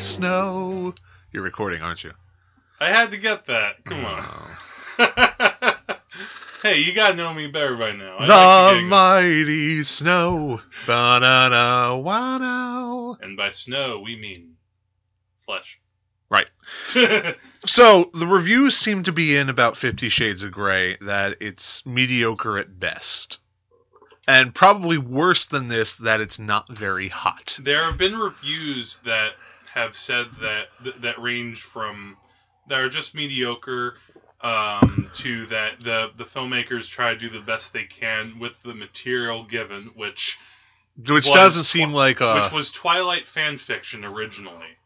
snow. You're recording, aren't you? I had to get that. Come on. Oh. hey, you gotta know me better by now. I the like mighty snow. Ba-da-da, wow. and by snow we mean flesh. Right. So the reviews seem to be in about Fifty Shades of Grey that it's mediocre at best. And probably worse than this, that it's not very hot. there have been reviews that have said that th- that range from that are just mediocre um, to that the the filmmakers try to do the best they can with the material given, which Which Was- doesn't seem like a. which was Twilight fan fiction originally.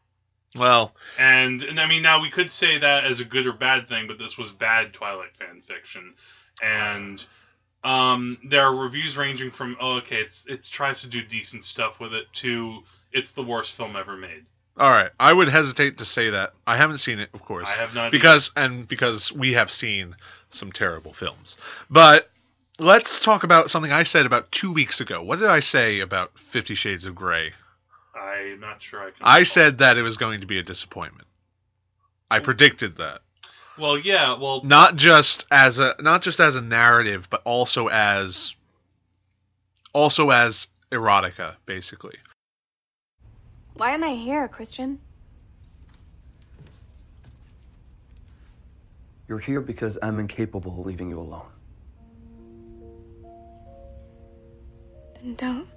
well, And, and I mean, now we could say that as a good or bad thing, but this was bad Twilight fan fiction. And um, there are reviews ranging from, oh, okay, it's it tries to do decent stuff with it, to it's the worst film ever made. Alright. I would hesitate to say that. I haven't seen it, of course. I have not because and because we have seen some terrible films. But let's talk about something I said about two weeks ago. What did I say about Fifty Shades of Grey? I'm not sure I can. I recall. said that it was going to be a disappointment. I oh. predicted that. well, yeah, well, Not just as a not just as a narrative, but also as also as erotica, basically. Why am I here, Christian? You're here because I'm incapable of leaving you alone. Then don't.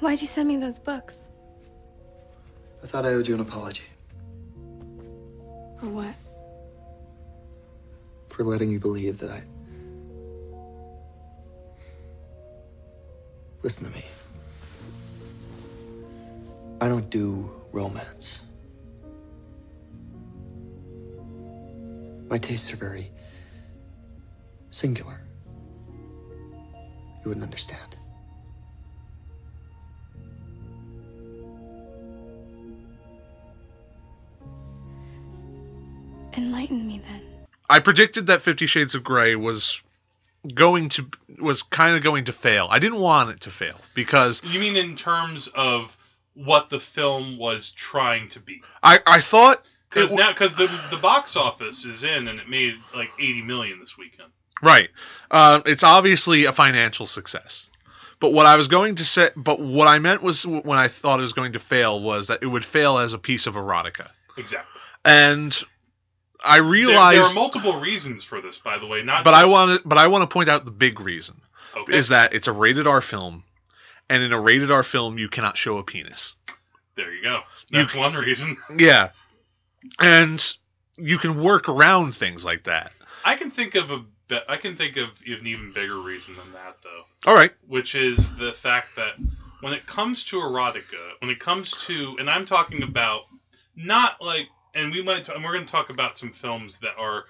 Why'd you send me those books? I thought I owed you an apology For what? for letting you believe that I. Listen to me. I don't do romance. My tastes are very singular. You wouldn't understand. Enlighten me then. I predicted that Fifty Shades of Grey was going to was kind of going to fail. I didn't want it to fail because you mean in terms of what the film was trying to be? I I thought Because w- now, because the the box office is in, and it made like 80 million this weekend. Right. Uh, it's obviously a financial success. But what I was going to say, but what I meant was when I thought it was going to fail was that it would fail as a piece of erotica. Exactly. And I There, there are multiple reasons for this, by the way. Not but I want to, but I want to point out the big reason okay. is that it's a rated R film, and in a rated R film you cannot show a penis. There you go. You- That's one reason. Yeah, and you can work around things like that. I can think of a I can think of an even bigger reason than that though, All right. which is the fact that when it comes to erotica, when it comes to and I'm talking about not like and we might and we're going to talk about some films that are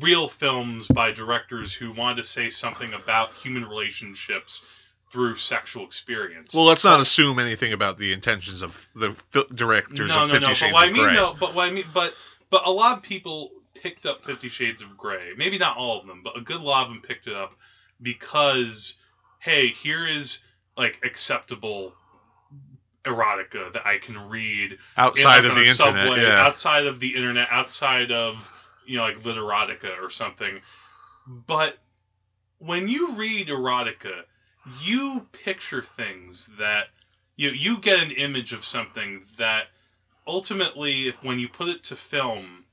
real films by directors who wanted to say something about human relationships through sexual experience. Well, let's not assume anything about the intentions of the fi- directors no, of no, Fifty no. Shades But what I mean, Grey. no, but what I mean, but but a lot of people picked up Fifty Shades of Grey. Maybe not all of them, but a good lot of them picked it up because, hey, here is like acceptable erotica that I can read outside in, of the a internet. yeah. outside of the internet, outside of you know like literotica or something. But when you read erotica, you picture things that you you get an image of something that ultimately, if when you put it to film,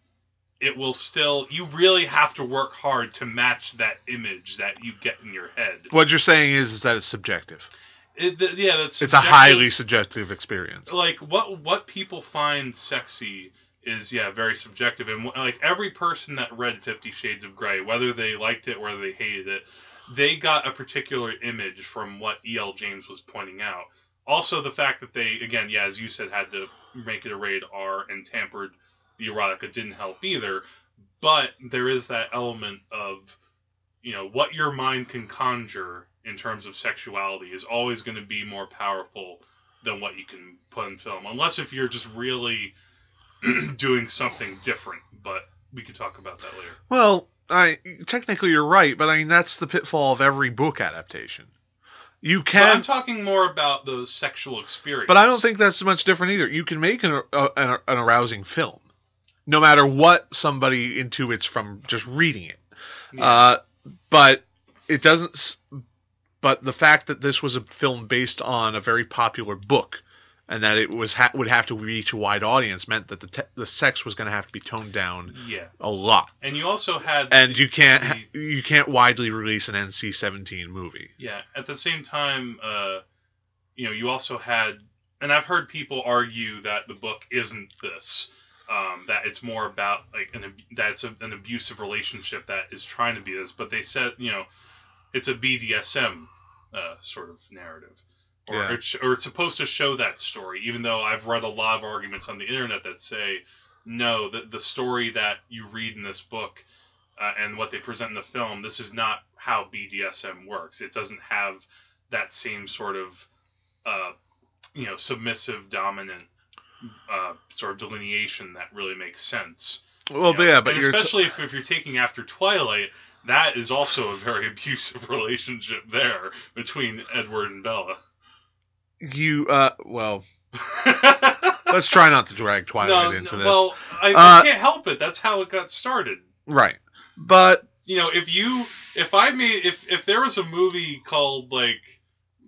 it will still you really have to work hard to match that image that you get in your head. What you're saying is, is that it's subjective. It, th- yeah, that's It's a subjective. highly subjective experience. like what what people find sexy is yeah very subjective and like every person that read 50 shades of gray whether they liked it whether they hated it they got a particular image from what el james was pointing out also the fact that they again yeah as you said had to make it a rated r and tampered the erotica didn't help either but there is that element of you know what your mind can conjure in terms of sexuality is always going to be more powerful than what you can put in film, unless if you're just really doing something different. But we could talk about that later. Well, I technically you're right, but I mean that's the pitfall of every book adaptation. You But I'm talking more about the sexual experience. but I don't think that's much different either. You can make an, a, an, an arousing film, no matter what somebody intuits from just reading it. Yeah. Uh, but it doesn't. But the fact that this was a film based on a very popular book, and that it was ha- would have to reach a wide audience, meant that the te- the sex was going to have to be toned down yeah, a lot. and you also had And you can't the- you can't widely release an NC-17 movie. Yeah. At the same time, uh, you know, you also had, and I've heard people argue that the book isn't this. Um, that it's more about like an ab- that it's a, an abusive relationship that is trying to be this, but they said you know, it's a BDSM uh, sort of narrative, or Yeah. it's or it's supposed to show that story. Even though I've read a lot of arguments on the internet that say no, the the story that you read in this book uh, and what they present in the film, this is not how BDSM works. It doesn't have that same sort of, uh, you know, submissive, dominant uh, sort of delineation that really makes sense. Well, you know? yeah, but you're t- especially if, if you're taking after Twilight, that is also a very abusive relationship there between Edward and Bella. you uh well let's try not to drag Twilight no, into no, this. well, I, Uh, I can't help it. That's how it got started. right. But you know, if you if I made if if there was a movie called like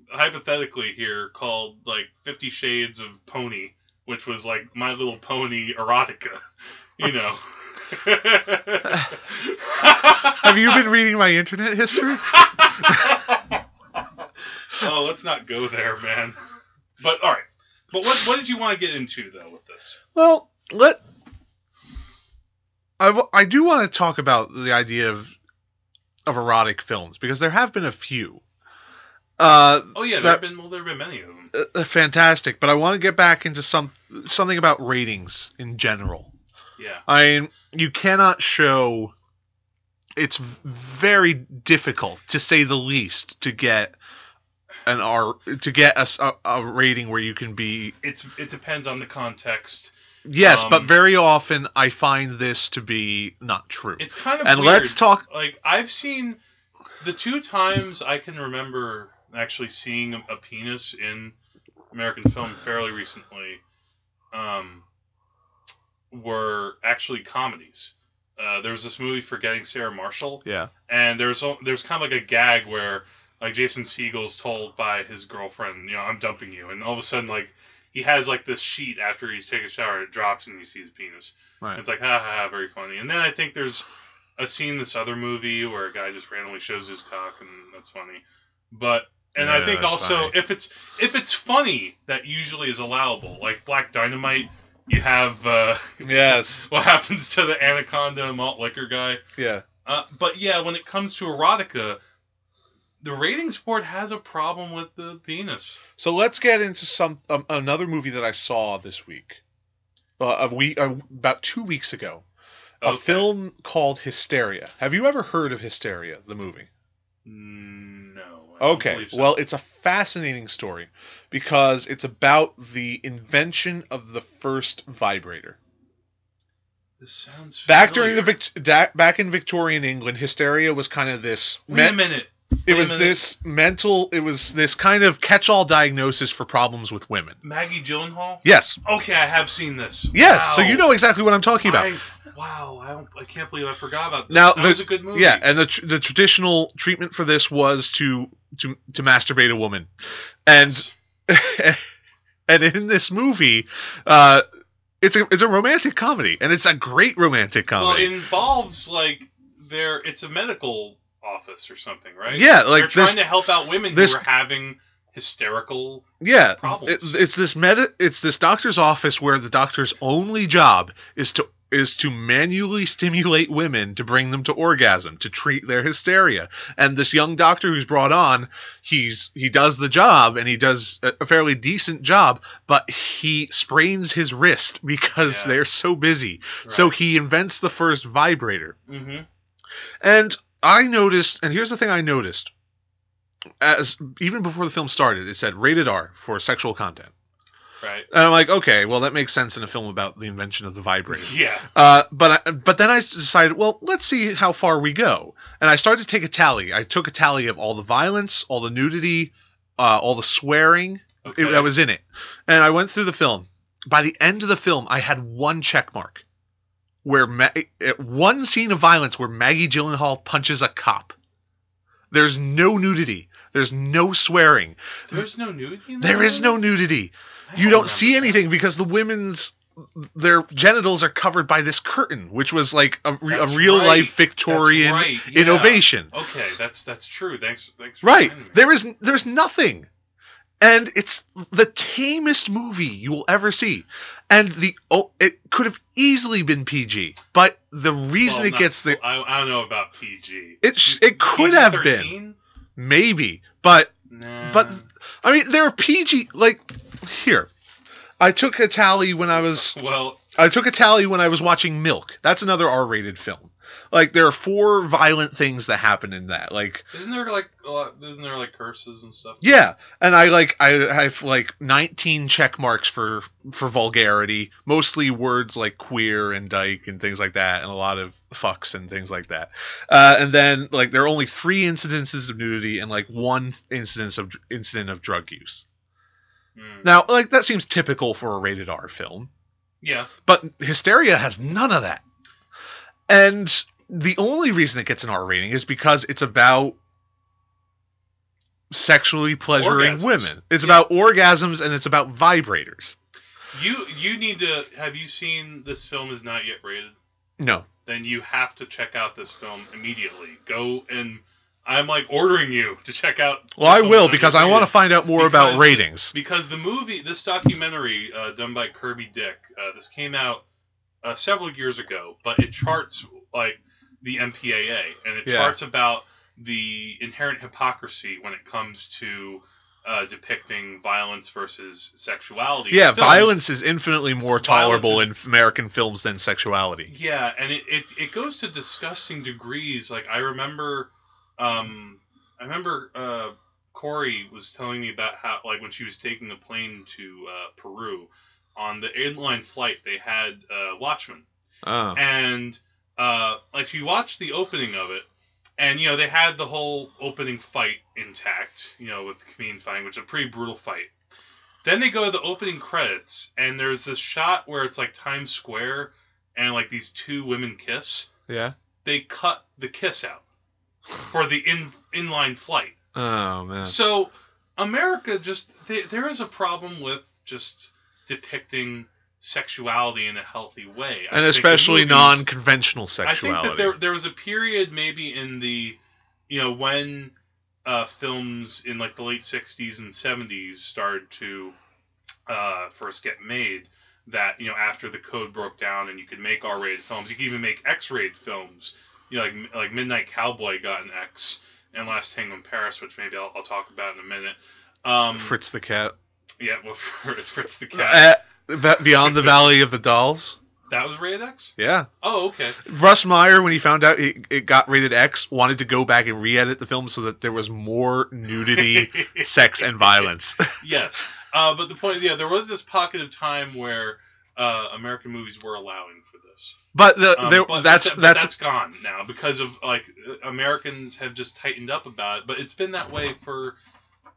hypothetically here called like Fifty Shades of Pony, which was like My Little Pony erotica, you know. have you been reading my internet history? oh, let's not go there, man. But all right. But what what did you want to get into though with this? Well, let I, w- I do want to talk about the idea of of erotic films because there have been a few. Uh, Oh yeah, there have been well, there have been many of them. uh, fantastic, but I want to get back into some something about ratings in general. Yeah. I mean, you cannot show. It's very difficult, to say the least, to get an R to get a, a rating where you can be. It's it depends on the context. Yes, but Um, very often I find this to be not true. It's kind of and weird. let's talk. like I've seen the two times I can remember actually seeing a penis in American film fairly recently um, were actually comedies. Uh, there was this movie Forgetting Sarah Marshall, Yeah, and there's there's kind of like a gag where like Jason Segel's told by his girlfriend, you know, I'm dumping you, and all of a sudden like he has like this sheet after he's taken a shower, it drops and you see his penis. right. It's like, ha ha ha, very funny. And then I think there's a scene in this other movie where a guy just randomly shows his cock, and that's funny. But and I think also funny. if it's if it's funny, that usually is allowable. Like Black Dynamite, you have uh, Yes. what happens to the anaconda malt liquor guy. Yeah. Uh, but yeah, when it comes to erotica, the ratings board has a problem with the penis. So let's get into some um, another movie that I saw this week. Uh, a week, uh, about two weeks ago, a Okay. film called Hysteria. Have you ever heard of Hysteria, the movie? Mm, No. I don't Okay. so. Well, it's a fascinating story because it's about the invention of the first vibrator. this sounds Back during the. Back in Victorian England, hysteria was kind of this. Wait a minute. It was minute. this mental. It was this kind of catch-all diagnosis for problems with women. Maggie Gyllenhaal. Yes. Okay, I have seen this. Yes. So you know exactly what I'm talking about. I, wow, I don't. I can't believe I forgot about this. Now, that the- was a good movie. Yeah, and the tr- the traditional treatment for this was to to to masturbate a woman, and and in this movie, uh, it's a it's a romantic comedy, and it's a great romantic comedy. well, it involves like there. It's a medical office or something, right? Yeah, like they're trying this- to help out women this- who are having hysterical. yeah, problems. it, it's this meta it's this doctor's office where the doctor's only job is to is to manually stimulate women to bring them to orgasm to treat their hysteria and this young doctor who's brought on he's he does the job and he does a a fairly decent job but he sprains his wrist because Yeah. they're so busy so he invents the first vibrator Mm-hmm. and I noticed, and here's the thing I noticed, as even before the film started, it said rated R for sexual content. Right. And I'm like, okay, well that makes sense in a film about the invention of the vibrator. Yeah. Uh, but I, but then I decided, well, let's see how far we go, and I started to take a tally. I took a tally of all the violence, all the nudity, uh, all the swearing Okay. it, that was in it, and I went through the film. By the end of the film, I had one check mark, where Ma- one scene of violence where Maggie Gyllenhaal punches a cop. There's no nudity. There's no swearing. There's no nudity. In There that is no movie? nudity. I You don't see remember that. anything because the women's their genitals are covered by this curtain, which was like a, a real right. life Victorian right. Yeah. innovation. Okay, that's that's true. Thanks. Thanks. For Right. There is there's nothing. And it's the tamest movie you will ever see. And the oh, it could have easily been PG, but the reason Well, it not- gets the I, I don't know about PG. it sh- it could have been maybe, but Nah. But I mean, there are PG like here. I took a tally when I was well, I took a tally when I was watching Milk. That's another R-rated film. Like there are four violent things that happen in that. Like isn't there like a lot, isn't there like curses and stuff? yeah, and I like I have like 19 check marks for for vulgarity, mostly words like queer and dyke and things like that, and a lot of fucks and things like that. Uh, and then like there are only three incidences of nudity and like one incidence of incident of drug use. Hmm. Now, like that seems typical for a rated R film, Yeah. but Hysteria has none of that. And the only reason it gets an R rating is because it's about sexually pleasuring Orgasms. women. It's Yeah. about orgasms and it's about vibrators. You you need to have you seen this film is not yet rated? No. Then you have to check out this film immediately. Go and I'm like ordering you to check out. Well, I will because I want to find out more about ratings. because the movie, this documentary uh, done by Kirby Dick, uh, this came out uh, several years ago, but it charts like the MPAA and it Yeah. charts about the inherent hypocrisy when it comes to uh, depicting violence versus sexuality. Yeah, violence is infinitely more tolerable is- in American films than sexuality. Yeah, and it, it, it goes to disgusting degrees. Like I remember, um, I remember uh, Corey was telling me about how like when she was taking a plane to uh, Peru, on the inline flight they had uh, Watchmen, Oh. and uh, like she watched the opening of it, and you know they had the whole opening fight intact, you know, with the comedian fighting, which is a pretty brutal fight. Then they go to the opening credits, and there's this shot where it's like Times Square, and like these two women kiss. Yeah. They cut the kiss out for the in inline flight. Oh man. So America just they, there is a problem with just depicting sexuality in a healthy way, I And especially movies- non-conventional sexuality. I think that there there was a period maybe in the you know when uh, films in like the late '60s and '70s started to uh, first get made. That you know after the code broke down and you could make R-rated films, you could even make X-rated films. You know like like Midnight Cowboy got an X, and Last Tango in Paris, which maybe I'll, I'll talk about in a minute. Um, Fritz the cat. Yeah, well, Fritz the Cat. Uh, Beyond the Valley of the Dolls. That was rated X. Yeah. Oh, okay. Russ Meyer, when he found out it, it got rated X, wanted to go back and re-edit the film so that there was more nudity, sex, and violence. yes. Uh, but the point is, yeah, there was this pocket of time where uh, American movies were allowing for this. But the, Um, there, but, that's that- that's that's gone now because of like Americans have just tightened up about it. But it's been that way for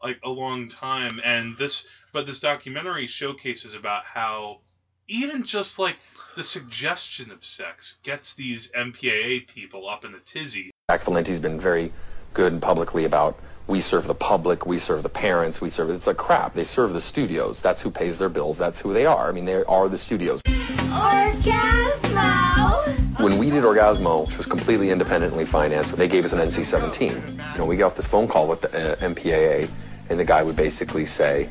like a long time. And this, but this documentary showcases about how even just like the suggestion of sex gets these MPAA people up in a tizzy. Jack Valenti's been very good and publicly about we serve the public, we serve the parents, we serve. It's like crap. They serve the studios. That's who pays their bills. That's who they are. I mean, they are the studios. Orgazmo! When we did Orgazmo, which was completely independently financed, they gave us an NC-17. You know, we got off this phone call with the uh, MPAA, and the guy would basically say,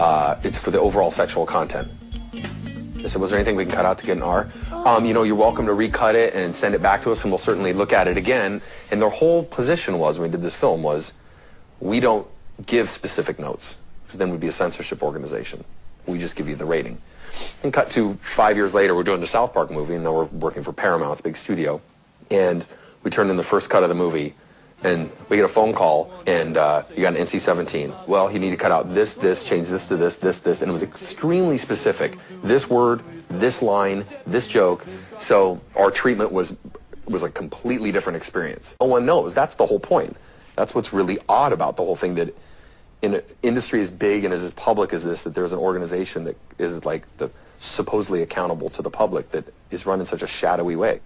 uh, "It's for the overall sexual content." I said, "Was there anything we can cut out to get an R?" Um, you know, you're welcome to recut it and send it back to us, and we'll certainly look at it again. And their whole position was, when we did this film, was we don't give specific notes, because then we'd be a censorship organization. We just give you the rating. And cut to five years later, we're doing the South Park movie, and now we're working for Paramount's big studio. And we turned in the first cut of the movie, and we get a phone call, and uh, you got an NC-17. Well, you need to cut out this, this, change this to this, this, this, and it was extremely specific. This word, this line, this joke. So our treatment was was a completely different experience. No one knows. That's the whole point. That's what's really odd about the whole thing. That in an industry as big and as, as public as this, that there's an organization that is like the supposedly accountable to the public that is run in such a shadowy way.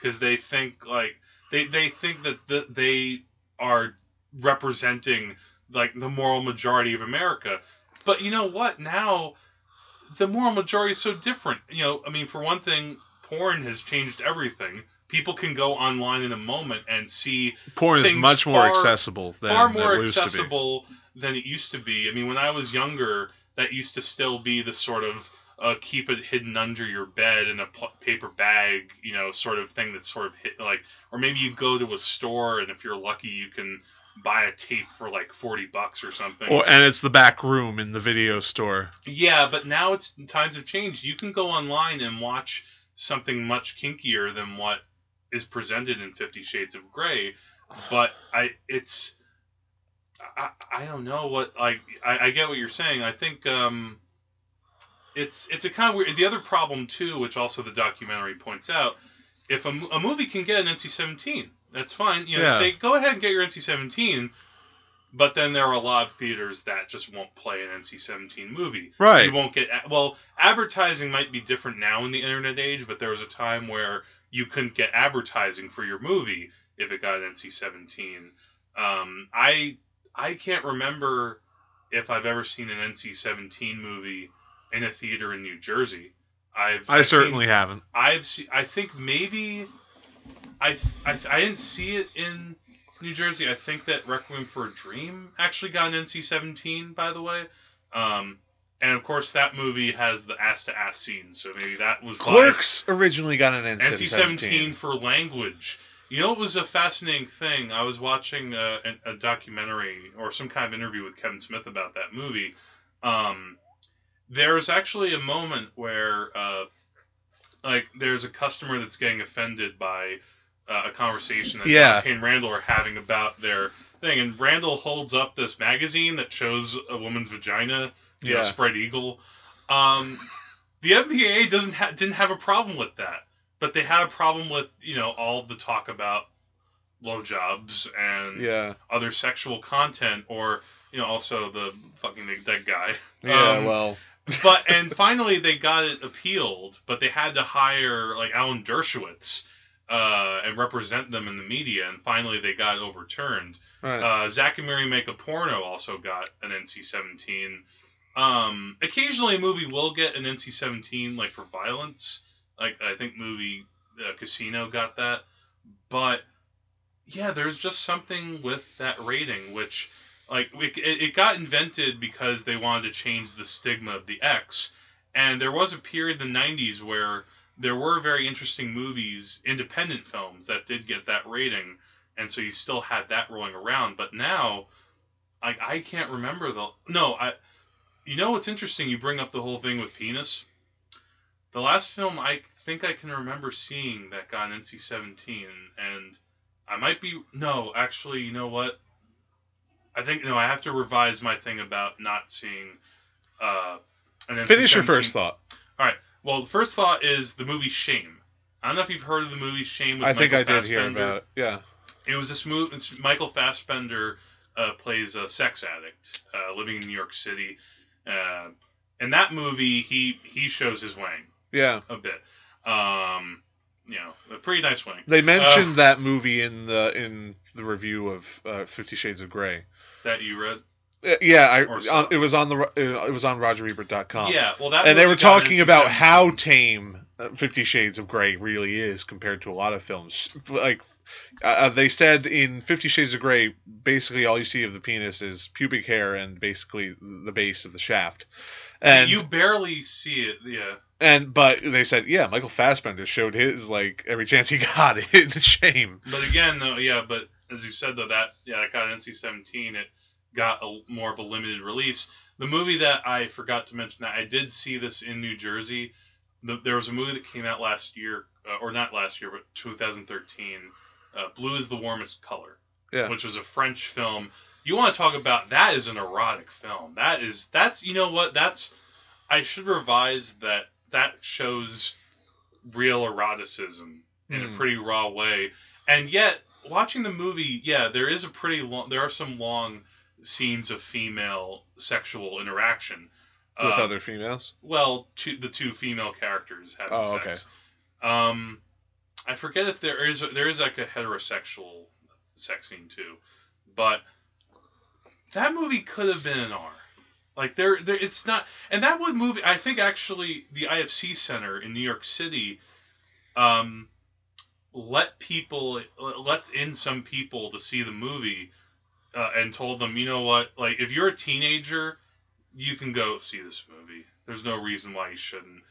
because they think like they they think that the, they are representing like the moral majority of America. But you know what? Now the moral majority is so different. You know, I mean, for one thing, porn has changed everything. People can go online in a moment and see Porn is much more far- accessible than far more it used to be. accessible than it used to be. I mean, when I was younger, that used to still be the sort of uh, keep it hidden under your bed in a paper bag, you know, sort of thing that's sort of hit like, or maybe you go to a store and if you're lucky, you can buy a tape for like forty bucks or something. Or, and it's the back room in the video store. Yeah, but now it's times have changed. You can go online and watch something much kinkier than what is presented in Fifty Shades of Grey. But I, it's, I, I don't know what like I, I get what you're saying. I think um, it's it's a kind of weird. The other problem too, which also the documentary points out, if a, a movie can get an NC-17, that's fine. You know, Yeah. say go ahead and get your NC-17. But then there are a lot of theaters that just won't play an NC-17 movie. Right. You won't get well. Advertising might be different now in the internet age, but there was a time where you couldn't get advertising for your movie if it got an NC-17. Um, I I can't remember if I've ever seen an NC-17 movie in a theater in New Jersey. I've I I've seen- certainly haven't. I've se- I think maybe I, I I didn't see it in New Jersey. I think that Requiem for a Dream actually got an NC-17 by the way. Um and of course that movie has the ass to ass scene, so maybe that was why- Clerks originally got an NC-17. NC-17 for language. You know, it was a fascinating thing. I was watching a, a, a documentary or some kind of interview with Kevin Smith about that movie. Um, there's actually a moment where, uh, like, there's a customer that's getting offended by uh, a conversation that Yeah. Dante and Randall are having about their thing, and Randall holds up this magazine that shows a woman's vagina, you know, Yeah. spread eagle. Um, the MPAA doesn't ha- didn't have a problem with that, but they had a problem with you know all the talk about blowjobs and Yeah. other sexual content, or you know also the fucking dead guy. Yeah, Um, well, but and finally they got it appealed, but they had to hire like Alan Dershowitz uh, and represent them in the media, and finally they got overturned. right. Uh, Zack and Miri Make a Porno also got an NC-17. Um, occasionally, a movie will get an NC-17, like for violence. Like I think movie uh, Casino got that, but yeah, there's just something with that rating, which like it, it got invented because they wanted to change the stigma of the X, and there was a period in the '90s where there were very interesting movies, independent films that did get that rating and so you still had that rolling around. But now, like I can't remember the no. I you know what's interesting? You bring up the whole thing with penis. The last film I think I can remember seeing that got an NC-17, and I might be no. Actually, you know what? I think no. I have to revise my thing about not seeing. Uh, an Finish your NC-17. first thought. All right. Well, the first thought is the movie Shame. I don't know if you've heard of the movie Shame. With I think Michael I did hear about it. Yeah. It was this movie. Michael Fassbender uh, plays a sex addict uh, living in New York City. Uh, in that movie, he he shows his wang Yeah. a bit. Um, you know, a pretty nice wang They mentioned Uh, that movie in the in the review of uh, Fifty Shades of Grey. That you read. Uh, Yeah, I on, it was on the uh, it was on RogerEbert.com. yeah, well, that and they were talking about how tame uh, Fifty Shades of Grey really is compared to a lot of films. Like uh, they said in Fifty Shades of Grey, basically all you see of the penis is pubic hair and basically the base of the shaft. And you barely see it. Yeah, and but they said yeah, Michael Fassbender showed his like every chance he got in shame. but again, though, yeah, but as you said though, that yeah, that got NC-17. It got a, more of a limited release. The movie that I forgot to mention that I did see this in New Jersey. The, there was a movie that came out last year, uh, or not last year, but 2013. Uh, Blue is the warmest color. Yeah. which was a French film. You want to talk about that is an erotic film. That is that's you know what that's I should revise that. That shows real eroticism in Hmm. a pretty raw way, and yet watching the movie, yeah, there is a pretty long. There are some long scenes of female sexual interaction with Uh, other females. well, two, the two female characters having Oh, sex. Um, I forget if there is there is like a heterosexual sex scene too, but that movie could have been an R. Like there, there, it's not, and that would movie. I think actually the IFC Center in New York City, um, let people let in some people to see the movie, uh, and told them, you know what, like if you're a teenager, you can go see this movie. There's no reason why you shouldn't.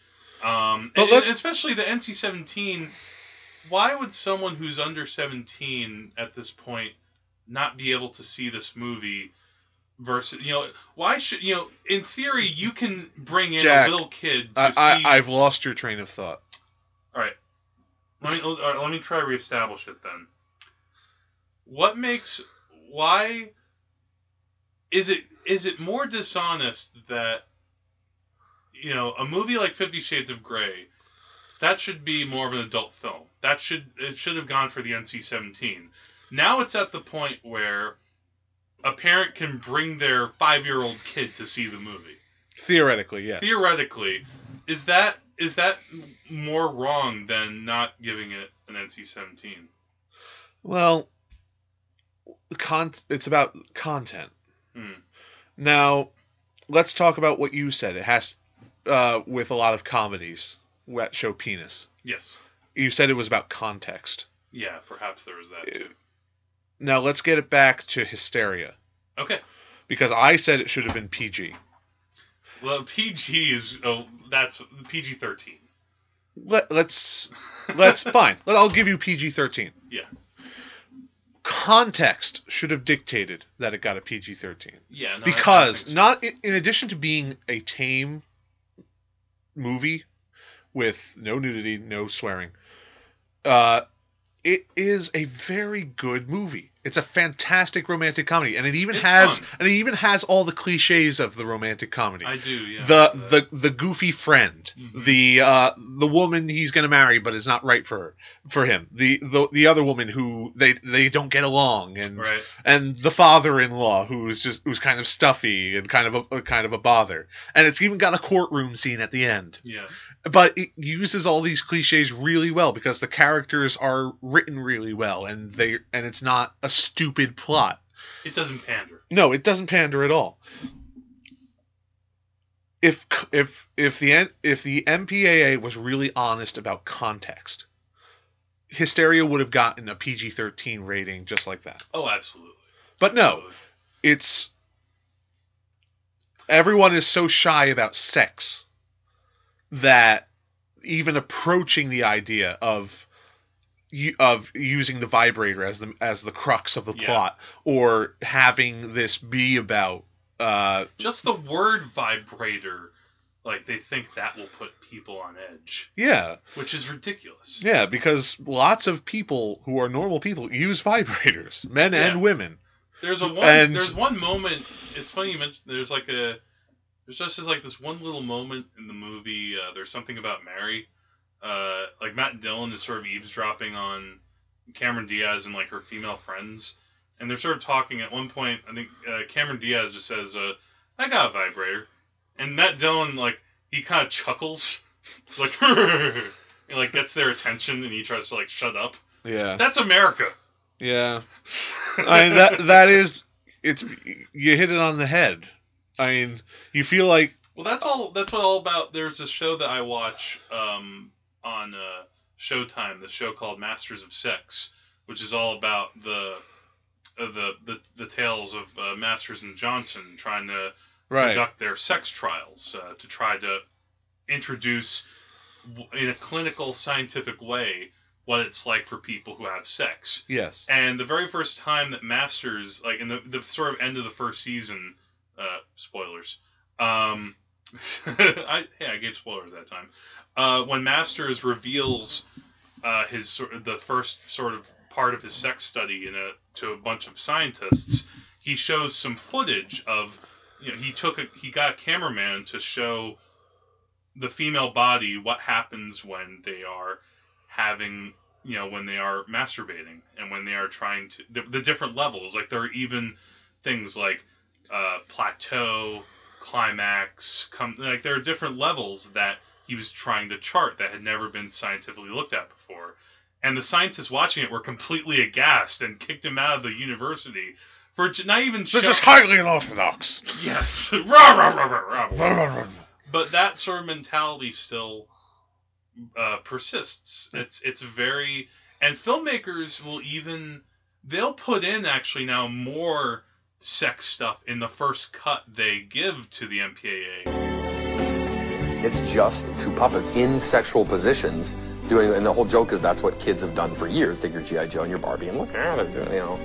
Um, But and- and especially the NC-17. Why would someone who's under 17 at this point not be able to see this movie? Versus, you know, why should you know? In theory, you can bring in Jack, a little kid to I, see. I, I've lost your train of thought. All right. Let me right, let me try to reestablish it then. What makes why is it is it more dishonest that you know a movie like Fifty Shades of Grey that should be more of an adult film that should it should have gone for the NC-17. Now it's at the point where a parent can bring their five year old kid to see the movie Theoretically, yes. theoretically, is that is that more wrong than not giving it an NC-17? Well, con- it's about content. Hmm. Now, let's talk about what you said. It has uh, with a lot of comedies that show penis. Yes. You said it was about context. Yeah, perhaps there was that too. Now let's get it back to hysteria Okay. because I said it should have been PG. Well, PG is oh, that's PG-13. Let, let's let's fine. Let- I'll give you PG thirteen. Yeah. Context should have dictated that it got a PG thirteen. Yeah. No, because so. not in in addition to being a tame movie with no nudity, no swearing, uh, it is a very good movie. It's a fantastic romantic comedy, and it even It's has fun. and it even has all the cliches of the romantic comedy. I do. Yeah. the the the goofy friend, Mhm. the uh the woman he's gonna marry but is not right for her for him. The the the other woman who they they don't get along and right. and the father-in-law who's just who's kind of stuffy and kind of a, a kind of a bother. And it's even got a courtroom scene at the end. Yeah. But it uses all these cliches really well because the characters are written really well and they and it's not a stupid plot. It doesn't pander. No, it doesn't pander at all. If if if the if the MPAA was really honest about context, Hysteria would have gotten a PG-13 rating just like that. Oh, absolutely. But no, Absolutely. it's everyone is so shy about sex that even approaching the idea of of using the vibrator as the as the crux of the Yeah. plot or having this be about uh Just the word vibrator, like they think that will put people on edge, yeah which is ridiculous. yeah because lots of people who are normal people use vibrators men Yeah. and women There's a one. And- There's one moment. It's funny you mentioned. There's like a. There's just this, like this one little moment in the movie. Uh, there's something about Mary. Uh, like Matt Dillon is sort of eavesdropping on Cameron Diaz and like her female friends, and they're sort of talking. At one point, I think uh, Cameron Diaz just says, uh, "I got a vibrator," and Matt Dillon like he kind of chuckles, like and like gets their attention, and he tries to like shut up. yeah That's America. yeah I mean that that is it's you hit it on the head. I mean, you feel like Well, that's all. That's what all about. There's a show that I watch um, on uh, Showtime. The show called Masters of Sex, which is all about the uh, the, the the tales of uh, Masters and Johnson trying to right. conduct their sex trials uh, to try to introduce in a clinical scientific way what it's like for people who have sex. Yes. And the very first time that Masters, like in the, the sort of end of the first season, uh, spoilers. Um, I, hey, I gave spoilers that time. Uh, when Masters reveals uh, his sort of the first sort of part of his sex study in a to a bunch of scientists, he shows some footage of you know he took a he got a cameraman to show the female body what happens when they are having you know when they are masturbating and when they are trying to the, the different levels. Like there are even things like uh, plateau climax come like there are different levels that he was trying to chart that had never been scientifically looked at before and the scientists watching it were completely aghast and kicked him out of the university for not even This show- is highly unorthodox. yes rah, rah, rah, rah, rah, but that sort of mentality still uh, persists. It's it's very and filmmakers will even they'll put in actually now more sex stuff in the first cut they give to the MPAA. It's just two puppets in sexual positions doing, and the whole joke is that's what kids have done for years. Take your GI Joe and your Barbie and look, at doing, you know.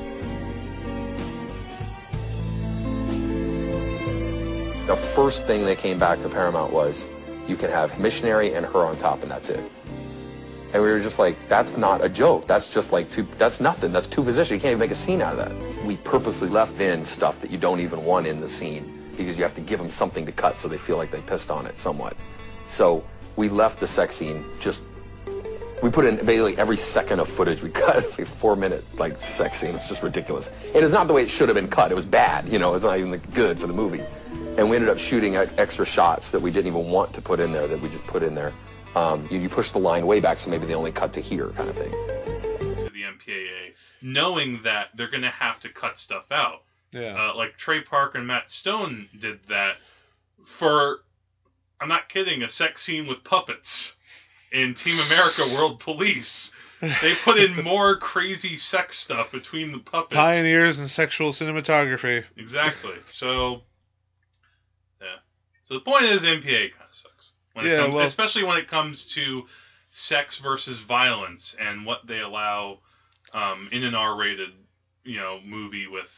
The first thing they came back to Paramount was, you can have missionary and her on top, and that's it. And we were just like, that's not a joke. That's just like two. That's nothing. That's two positions. You can't even make a scene out of that. We purposely left in stuff that you don't even want in the scene because you have to give them something to cut so they feel like they pissed on it somewhat. So we left the sex scene just. We put in basically every second of footage we cut. It's like four minute like sex scene. It's just ridiculous. It is not the way it should have been cut. It was bad. You know, it's not even good for the movie. And we ended up shooting extra shots that we didn't even want to put in there that we just put in there. Um, you, you push the line way back, so maybe they only cut to here, kind of thing. to the MPAA, knowing that they're going to have to cut stuff out. Yeah. Uh, like Trey Park and Matt Stone did that for, I'm not kidding, a sex scene with puppets in Team America World Police. They put in more crazy sex stuff between the puppets. Pioneers in sexual cinematography. Exactly. So, yeah. So the point is, MPA kind of sucks. When Yeah, comes, well- especially when it comes to sex versus violence and what they allow um, in an R-rated, you know, movie with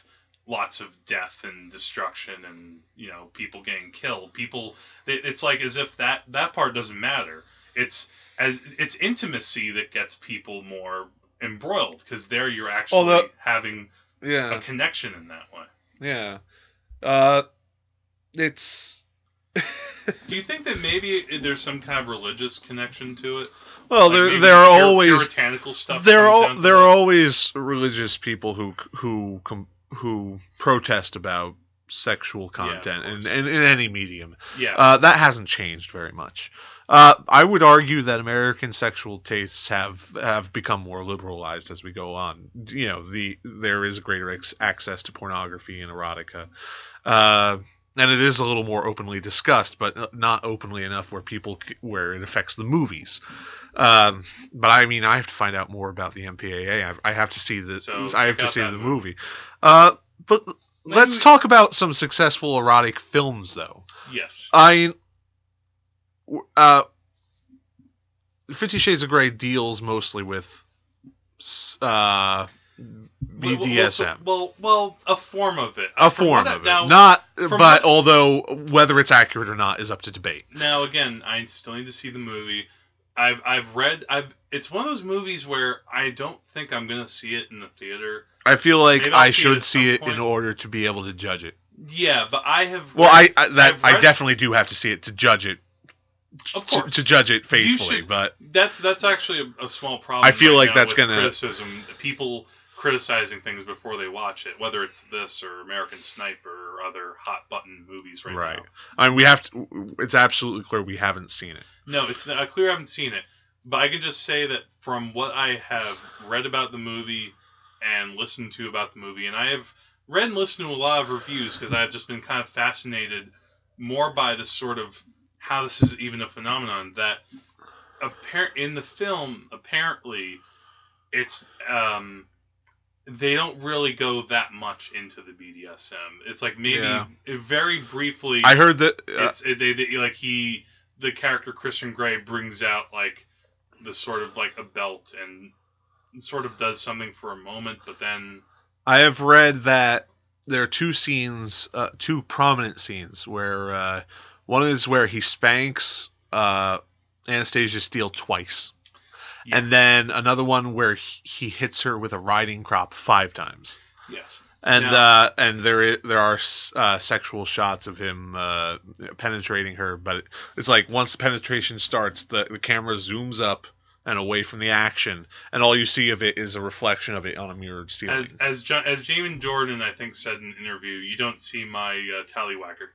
lots of death and destruction and you know people getting killed. People, it, it's like as if that that part doesn't matter. It's as it's intimacy that gets people more embroiled because there you're actually Although- having Yeah. a connection in that way. Yeah. Uh, it's. Do you think that maybe there's some kind of religious connection to it? well, Like there there are always puritanical stuff. there are there are always religious people who who com- who protest about sexual content in, course. in, in any medium. yeah. Uh, that hasn't changed very much. Uh, I would argue that American sexual tastes have have become more liberalized as we go on. You know, the there is greater ex- access to pornography and erotica, uh, and it is a little more openly discussed, but not openly enough where people where it affects the movies. Um, but I mean, I have to find out more about the MPAA. I, I have to see the So, I have to see the movie. movie. Uh, but let's Maybe- talk about some successful erotic films, though. yes. I uh Fifty Shades of Grey deals mostly with uh Well, well, BDSM. Well, well, a form of it. a form of it. Now, not but what- although whether it's accurate or not is up to debate. now again, I still need to see the movie. I've I've read I've it's one of those movies where I don't think I'm gonna see it in the theater. I feel like I'll see should at see it point. in order to be able to judge it. Yeah, but I have. Well, read- I, I that I definitely do have to see it to judge it. Of To, course. to judge it faithfully, should- but That's that's actually a, a small problem. I feel right like that's gonna- criticism. People criticizing things before they watch it, whether it's this or American Sniper or other hot button movies right, right. now. I mean, we have to. It's absolutely clear we haven't seen it. No, it's I clear I haven't seen it, but I can just say that from what I have read about the movie and listened to about the movie, and I have read and listened to a lot of reviews because I've just been kind of fascinated more by this sort of how this is even a phenomenon that appar- in the film apparently it's um they don't really go that much into the BDSM. It's like maybe Yeah. very briefly I heard that. Uh, it's it, they, they like he the character Christian Grey brings out like the sort of like a belt and sort of does something for a moment, but then I have read that there are two scenes, uh, two prominent scenes where uh, one is where he spanks uh, Anastasia Steele twice, Yeah. and then another one where he, he hits her with a riding crop five times. Yes. And Now- uh, and there i- there are uh, sexual shots of him uh, penetrating her, but it, it's like once the penetration starts, the the camera zooms up and away from the action, and all you see of it is a reflection of it on a mirrored ceiling. As as jo- as Jamie Dornan I think said in an interview, you don't see my uh, tallywhacker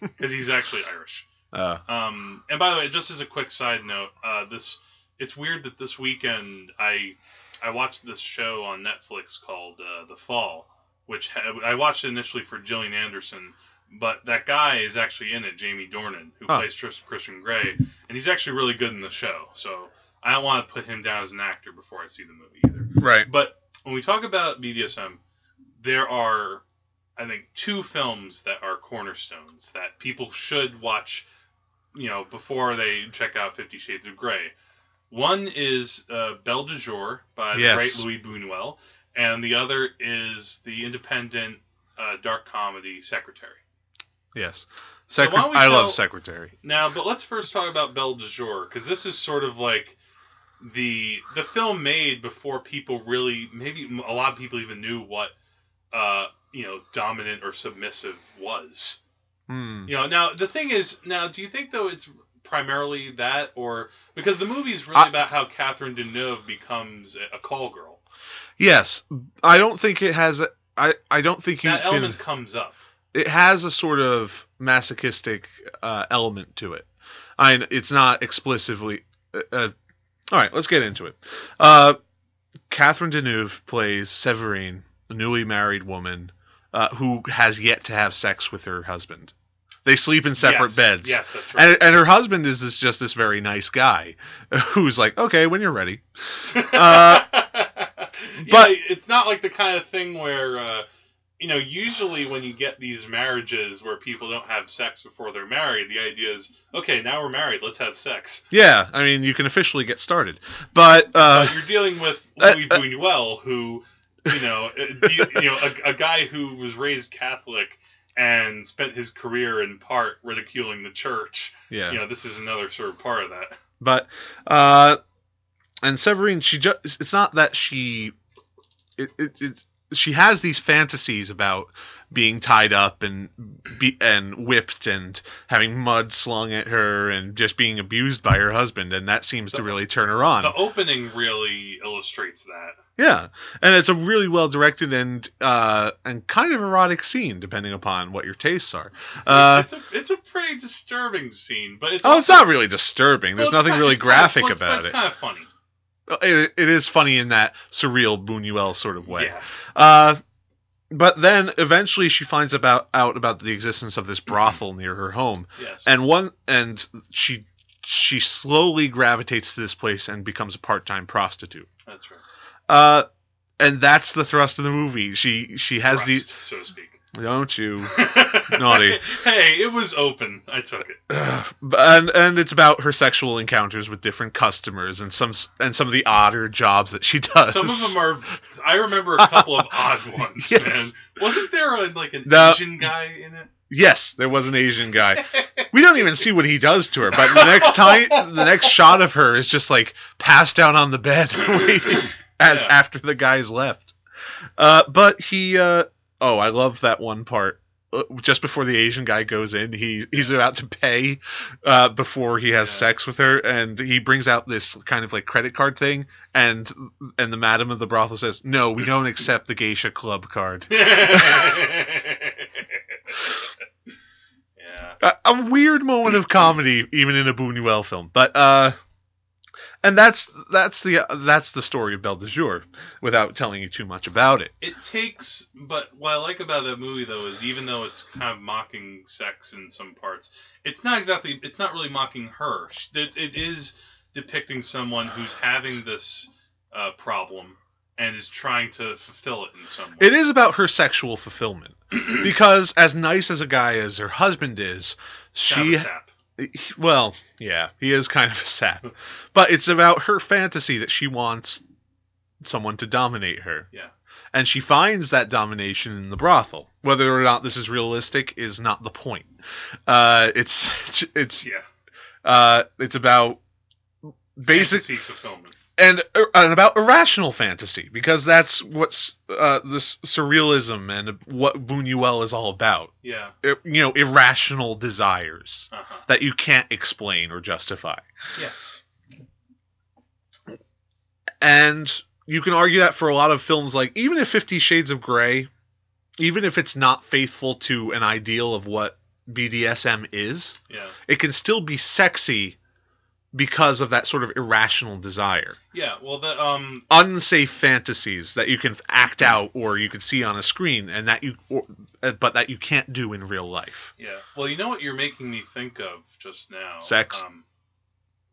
because he's actually Irish. uh, Um, and by the way, just as a quick side note, uh, this it's weird that this weekend I I watched this show on Netflix called uh, The Fall, which ha- I watched initially for Gillian Anderson, but that guy is actually in it, Jamie Dornan, who plays Tris- Christian Grey, and he's actually really good in the show. So I don't want to put him down as an actor before I see the movie either. right. But when we talk about BDSM, there are, I think, two films that are cornerstones that people should watch, you know, before they check out Fifty Shades of Grey. One is uh, Belle de Jour by the Yes. great Louis Buñuel, and the other is the independent uh, dark comedy Secretary. Yes. So Secret- why I love Secretary. Now, but let's first talk about Belle de Jour because this is sort of like the the film made before people really maybe a lot of people even knew what uh you know dominant or submissive was. Hmm. You know, now the thing is, now do you think though it's primarily that or because the movie's really I- about how Catherine Deneuve becomes a, call girl. Yes, I don't think it has. A, I I don't think you That can. element comes up. it has a sort of masochistic uh, element to it. I it's not explicitly. Uh, uh, all right, let's get into it. Uh, Catherine Deneuve plays Severine, a newly married woman uh, who has yet to have sex with her husband. They sleep in separate Yes, beds. Yes, that's right. And, and her husband is this just this very nice guy who's like, okay, when you're ready. Uh, yeah, but- it's not like the kind of thing where uh, you know usually when you get these marriages where people don't have sex before they're married the idea is okay now we're married let's have sex Yeah, I mean, you can officially get started, but uh, but you're dealing with uh, louis uh, buñuel who you know uh, you, you know a, a guy who was raised catholic and spent his career in part ridiculing the church yeah. you know this is another sort of part of that But uh and Severine she just it's not that she it, it, it she has these fantasies about being tied up and be, and whipped and having mud slung at her and just being abused by her husband and that seems to really turn her on. the opening really illustrates that Yeah, and it's a really well directed and uh, and kind of erotic scene, depending upon what your tastes are. Uh, it's a it's a pretty disturbing scene but it's oh, it's not really disturbing. There's it's nothing kinda- really it's graphic well, it's- about it's it. kind of funny. it. It is funny in that surreal Buñuel sort of way. Yeah. Uh, but then eventually she finds about out about the existence of this brothel near her home, Yes. and one and she she slowly gravitates to this place and becomes a part time prostitute. That's right. Uh, and that's the thrust of the movie. She she has Thrust, these. so to speak. Don't you? Naughty. hey, it was open. I took it. and and it's about her sexual encounters with different customers and some and some of the odder jobs that she does. Some of them are. I remember a couple of odd ones. Yes. Man, wasn't there a, like an No. Asian guy in it? Yes, there was an Asian guy. We don't even see what he does to her, but the next time, the next shot of her is just like passed out on the bed, waiting as Yeah. after the guy's left. Uh, but he, uh, oh, I love that one part. Uh, Just before the Asian guy goes in, he he's about to pay uh, before he has Yeah. sex with her, and he brings out this kind of like credit card thing, and and the madam of the brothel says, "No, we don't accept the geisha club card." yeah. a, a weird moment of comedy even in a Buñuel film but uh and that's that's the that's the story of Belle de Jour without telling you too much about it It takes, but what I like about that movie though is even though it's kind of mocking sex in some parts, it's not exactly, it's not really mocking her. It, it is depicting someone who's having this uh, problem and is trying to fulfill it in some way. it is about her sexual fulfillment because as nice as a guy as her husband is she. Well yeah he is kind of a sap but it's about her fantasy that she wants someone to dominate her Yeah. and she finds that domination in the brothel. Whether or not this is realistic is not the point. Uh, it's it's Yeah. uh, it's about basic Fantasy fulfillment. And uh, and about irrational fantasy because that's what's uh, this surrealism and what Buñuel is all about. Yeah. You know, irrational desires Uh-huh. that you can't explain or justify. Yeah. And you can argue that for a lot of films, like even if Fifty Shades of Grey, even if it's not faithful to an ideal of what BDSM is, Yeah. it can still be sexy because of that sort of irrational desire. Yeah. Well, the um. Unsafe fantasies that you can act out or you can see on a screen, and that you, or, uh, but that you can't do in real life. Yeah. Well, you know what you're making me think of just now? Sex? Um,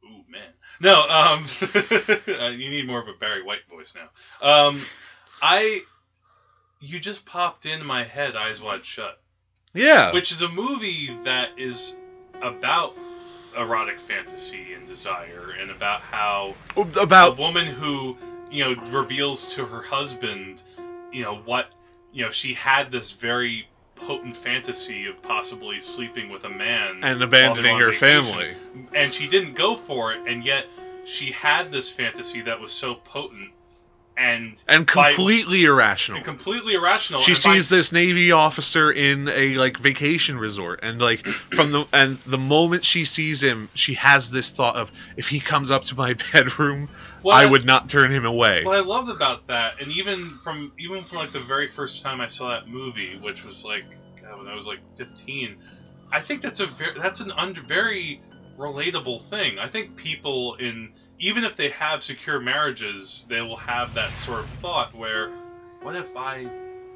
ooh, man. No, um, uh, you need more of a Barry White voice now. Um, I, you just popped in my head, Eyes Wide Shut, Yeah, which is a movie that is about erotic fantasy and desire, and about how a about woman who you know reveals to her husband you know what you know she had this very potent fantasy of possibly sleeping with a man and abandoning her vacation. family. and she didn't go for it and yet she had this fantasy that was so potent and and by- completely irrational. and completely irrational she and by- sees this navy officer in a like vacation resort and like from the and the moment she sees him she has this thought of if he comes up to my bedroom i would not turn him away What I loved about that, and even from even from like the very first time I saw that movie, which was like God, when I was like 15, I think that's a very that's an under very relatable thing. I think people in even if they have secure marriages, they will have that sort of thought where, what if I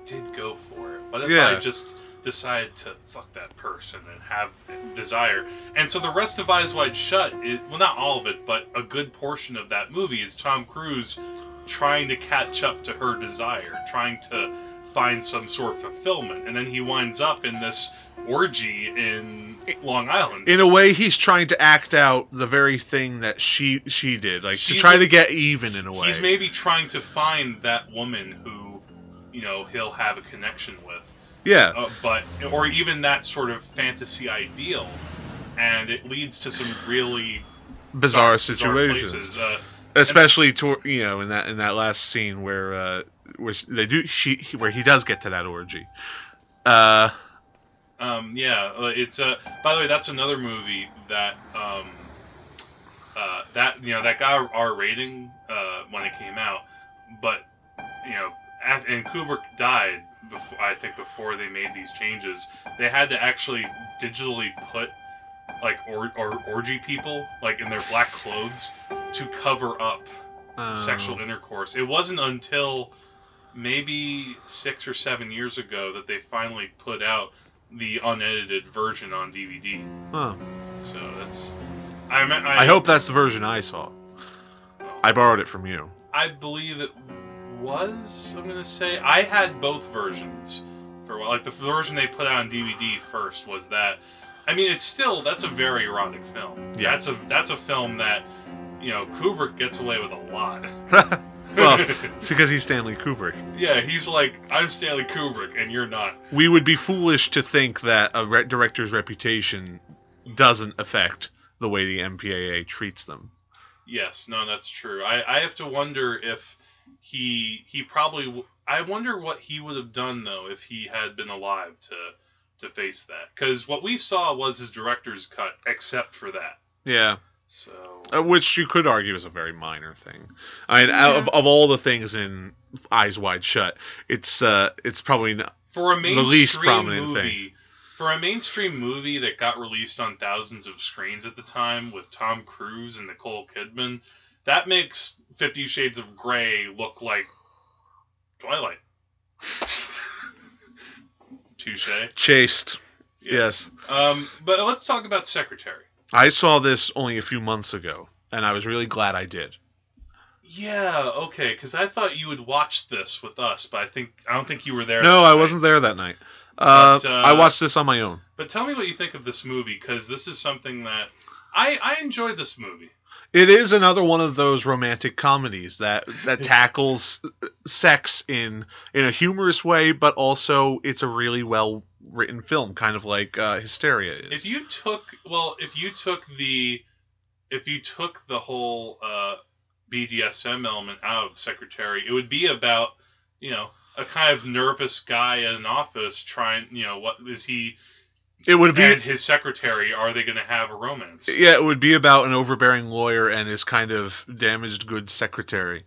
did go for it? What if Yeah. I just decided to fuck that person and have desire? And so the rest of Eyes Wide Shut is well, not all of it, but a good portion of that movie is Tom Cruise trying to catch up to her desire, trying to find some sort of fulfillment, and then he winds up in this orgy in Long Island. in a way he's trying to act out the very thing that she she did like to try to get even in a way. He's maybe trying to find that woman who, you know, he'll have a connection with, yeah. Uh, but or even that sort of fantasy ideal, and it leads to some really bizarre bizarre situations. Uh, especially to you know in that in that last scene where uh where they do she where he does get to that orgy. Uh Um, yeah, uh, it's uh, by the way, that's another movie that um, uh, that you know that got a R rating uh, when it came out, but you know, af- and Kubrick died before I think before they made these changes. They had to actually digitally put like or, or orgy people like in their black clothes to cover up um, sexual intercourse. It wasn't until maybe six or seven years ago that they finally put out the unedited version on DVD. huh. So that's. I, I, I hope that's the version I saw. I borrowed it from you. I believe it was. I'm gonna say I had both versions for a while. Like the version they put out on DVD first was that. I mean, it's still that's a very erotic film. Yeah. That's a that's a film that you know Kubrick gets away with a lot. well, it's because he's Stanley Kubrick. Yeah, he's like, I'm Stanley Kubrick, and you're not. We would be foolish to think that a re- director's reputation doesn't affect the way the MPAA treats them. Yes, no, that's true. I, I have to wonder if he he probably. W- I wonder what he would have done though if he had been alive to to face that. Because what we saw was his director's cut, except for that. Yeah, So uh, which you could argue is a very minor thing. I mean, out of, of all the things in Eyes Wide Shut, it's uh, it's probably not. for a the mainstream least prominent thing. movie, for a mainstream movie that got released on thousands of screens at the time with Tom Cruise and Nicole Kidman, that makes Fifty Shades of Grey look like Twilight. Touche. Chased. Yes. Um, but let's talk about Secretary. I saw this only a few months ago, and I was really glad I did. Yeah, okay, because I thought you would watch this with us, but I think I don't think you were there. No, I night. wasn't there that night. Uh, But, uh, I watched this on my own. But tell me what you think of this movie, because this is something that I I enjoy this movie. It is another one of those romantic comedies that that tackles sex in in a humorous way, but also it's a really well written film, kind of like uh, Hysteria is. If you took well, if you took the if you took the whole uh BDSM element out of Secretary. It would be about, you know, a kind of nervous guy in an office trying, you know, what is he It would be and his secretary? Are they going to have a romance? yeah, it would be about an overbearing lawyer and his kind of damaged goods secretary.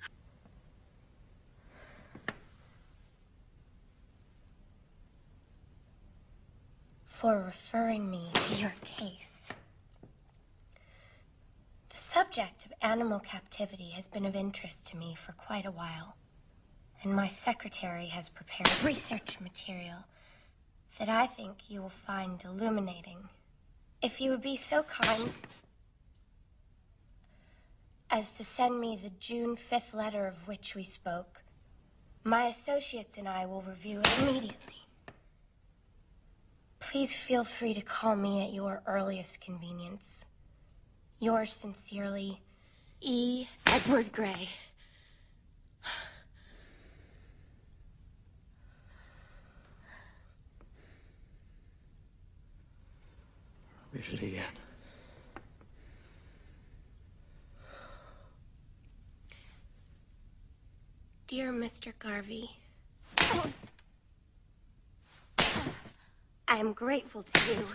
for referring me to your case. The subject of animal captivity has been of interest to me for quite a while, and my secretary has prepared research material that I think you will find illuminating. If you would be so kind as to send me the June 5th letter of which we spoke, my associates and I will review it immediately. Please feel free to call me at your earliest convenience. Yours sincerely, E. Edward Grey. Again. Dear Mr. Garvey, I am grateful to you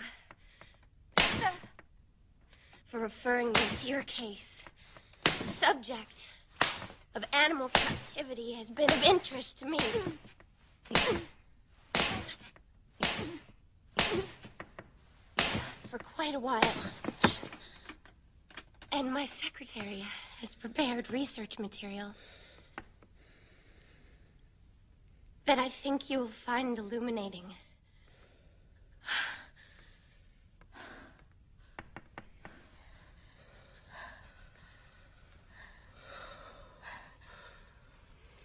for referring me to your case. The subject of animal captivity has been of interest to me. For quite a while. And my secretary has prepared research material that I think you will find illuminating.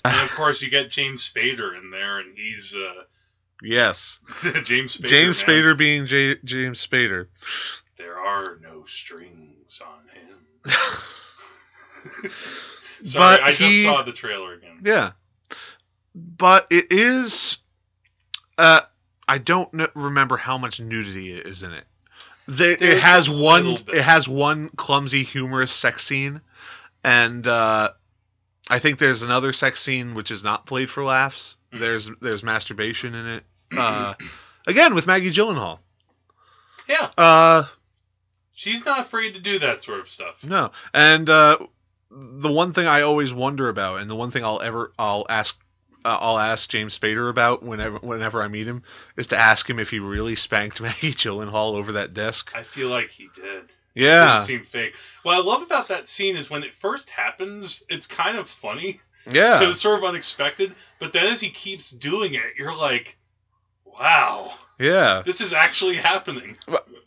And of course, you get James Spader in there, and he's uh, Yes, James Spader. James man. Spader being J- James Spader. There are no strings on him. Sorry, But I just he- saw the trailer again. Yeah, but it is. Uh, I don't kn- remember how much nudity is in it. It has one. It has one clumsy, humorous sex scene, and uh, I think there's another sex scene which is not played for laughs. Mhm. There's there's masturbation in it. Uh, again with Maggie Gyllenhaal. Yeah, Uh, she's not afraid to do that sort of stuff. No, and uh, the one thing I always wonder about, and the one thing I'll ever I'll ask uh, I'll ask James Spader about whenever whenever I meet him is to ask him if he really spanked Maggie Gyllenhaal over that desk. I feel like he did. Yeah, Doesn't seem fake. What I love about that scene is when it first happens, it's kind of funny yeah, because it's sort of unexpected. But then as he keeps doing it, you're like, "Wow, yeah. this is actually happening."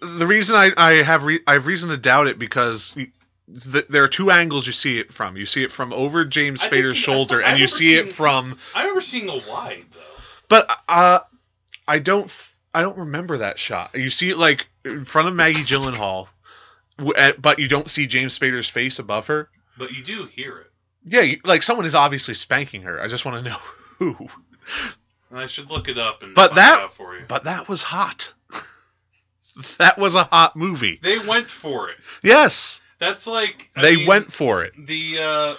The reason I I have re- I have reason to doubt it because. th- There are two angles you see it from. You see it from over James Spader's I- shoulder, and you see it from I remember seeing a wide though. But uh, I don't. I don't remember that shot. You see it like in front of Maggie Gyllenhaal, but you don't see James Spader's face above her. But you do hear it. Yeah, you, like someone is obviously spanking her. I just want to know who. I should look it up and But that- out for you. But that was hot. that was a hot movie. They went for it. Yes, That's like I they mean, went for it. the uh,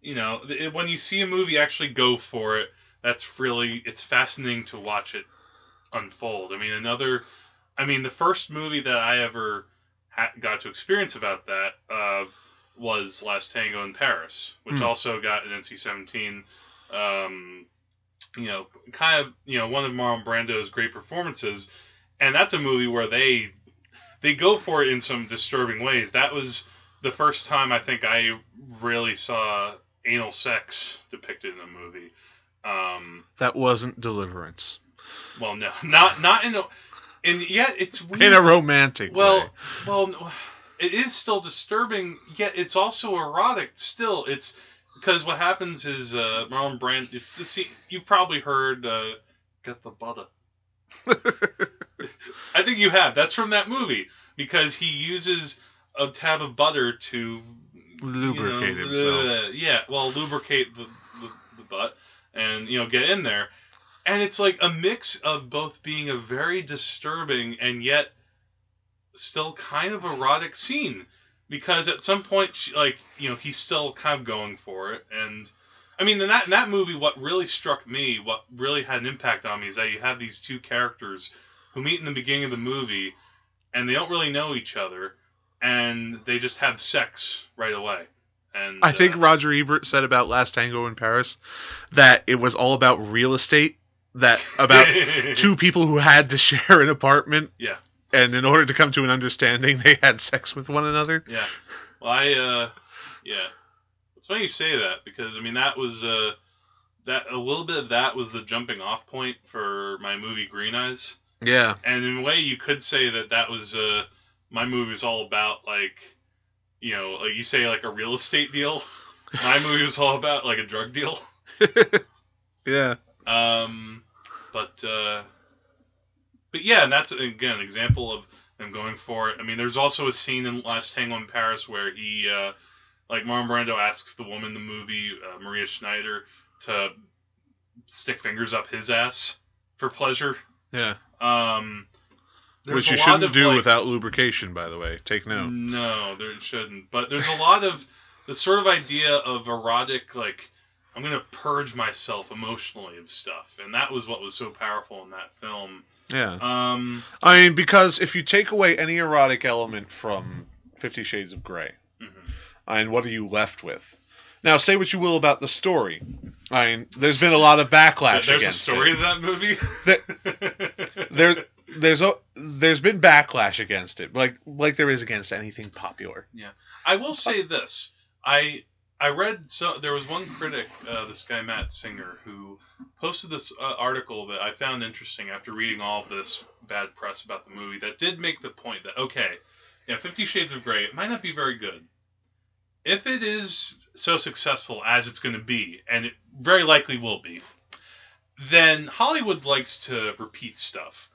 you know the, when you see a movie actually go for it. That's really it's fascinating to watch it unfold. I mean another, I mean the first movie that I ever ha- got to experience about that uh, was Last Tango in Paris, which Hmm. also got an NC-17. Um, you know, kind of you know one of Marlon Brando's great performances, and that's a movie where they they go for it in some disturbing ways. That was the first time I think I really saw anal sex depicted in a movie. Um, That wasn't Deliverance well, no, not not in a, and yet it's weird. in a romantic well, way. well, it is still disturbing. Yet it's also erotic. Still, it's because what happens is uh, Marlon Brand. It's the scene you've probably heard. Uh, Get the butter. I think you have. That's from that movie because he uses a tab of butter to Lubricate you know, himself. uh, yeah, well, lubricate the, the the butt and you know get in there, and it's like a mix of both being a very disturbing and yet still kind of erotic scene because at some point, she, like you know, he's still kind of going for it, and I mean, in that in that movie, what really struck me, what really had an impact on me, is that you have these two characters who meet in the beginning of the movie, and they don't really know each other, and they just have sex right away. And I think uh, Roger Ebert said about Last Tango in Paris that it was all about real estate. That about two people who had to share an apartment. Yeah. And in order to come to an understanding, they had sex with one another. Yeah. Well, I, uh, yeah. It's funny you say that because I mean that was uh, that a little bit of that was the jumping off point for my movie Green Eyes, Yeah. and in a way you could say that that was uh, my movie was all about like, you know, like you say like a real estate deal. My movie was all about like a drug deal. yeah. Um, but uh, but yeah, and that's again an example of them going for it. I mean, there's also a scene in Last Tango in Paris where he, uh, like Marlon Brando asks the woman in the movie, uh, Maria Schneider, to stick fingers up his ass for pleasure. Yeah. Um, Which you shouldn't do like- without lubrication, by the way. Take note. no, there shouldn't. But there's a lot of the sort of idea of erotic, like I'm gonna purge myself emotionally of stuff, and that was what was so powerful in that film. Yeah. Um, I mean, because if you take away any erotic element from Fifty Shades of Grey, mhm. I mean, what are you left with? Now, say what you will about the story. I mean, there's been a lot of backlash there's a story it. of that movie. There, there's a, there's been backlash against it, like like there is against anything popular. Yeah, I will say this: I I read so there was one critic, uh, this guy Matt Singer, who posted this uh, article that I found interesting after reading all of this bad press about the movie. That did make the point that okay, yeah, Fifty Shades of Grey, it might not be very good. If it is so successful as it's going to be, and it very likely will be, then Hollywood likes to repeat stuff.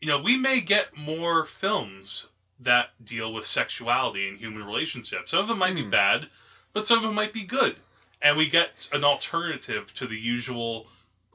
You know, we may get more films that deal with sexuality and human relationships. Some of them might be Hmm. bad, but some of them might be good. And we get an alternative to the usual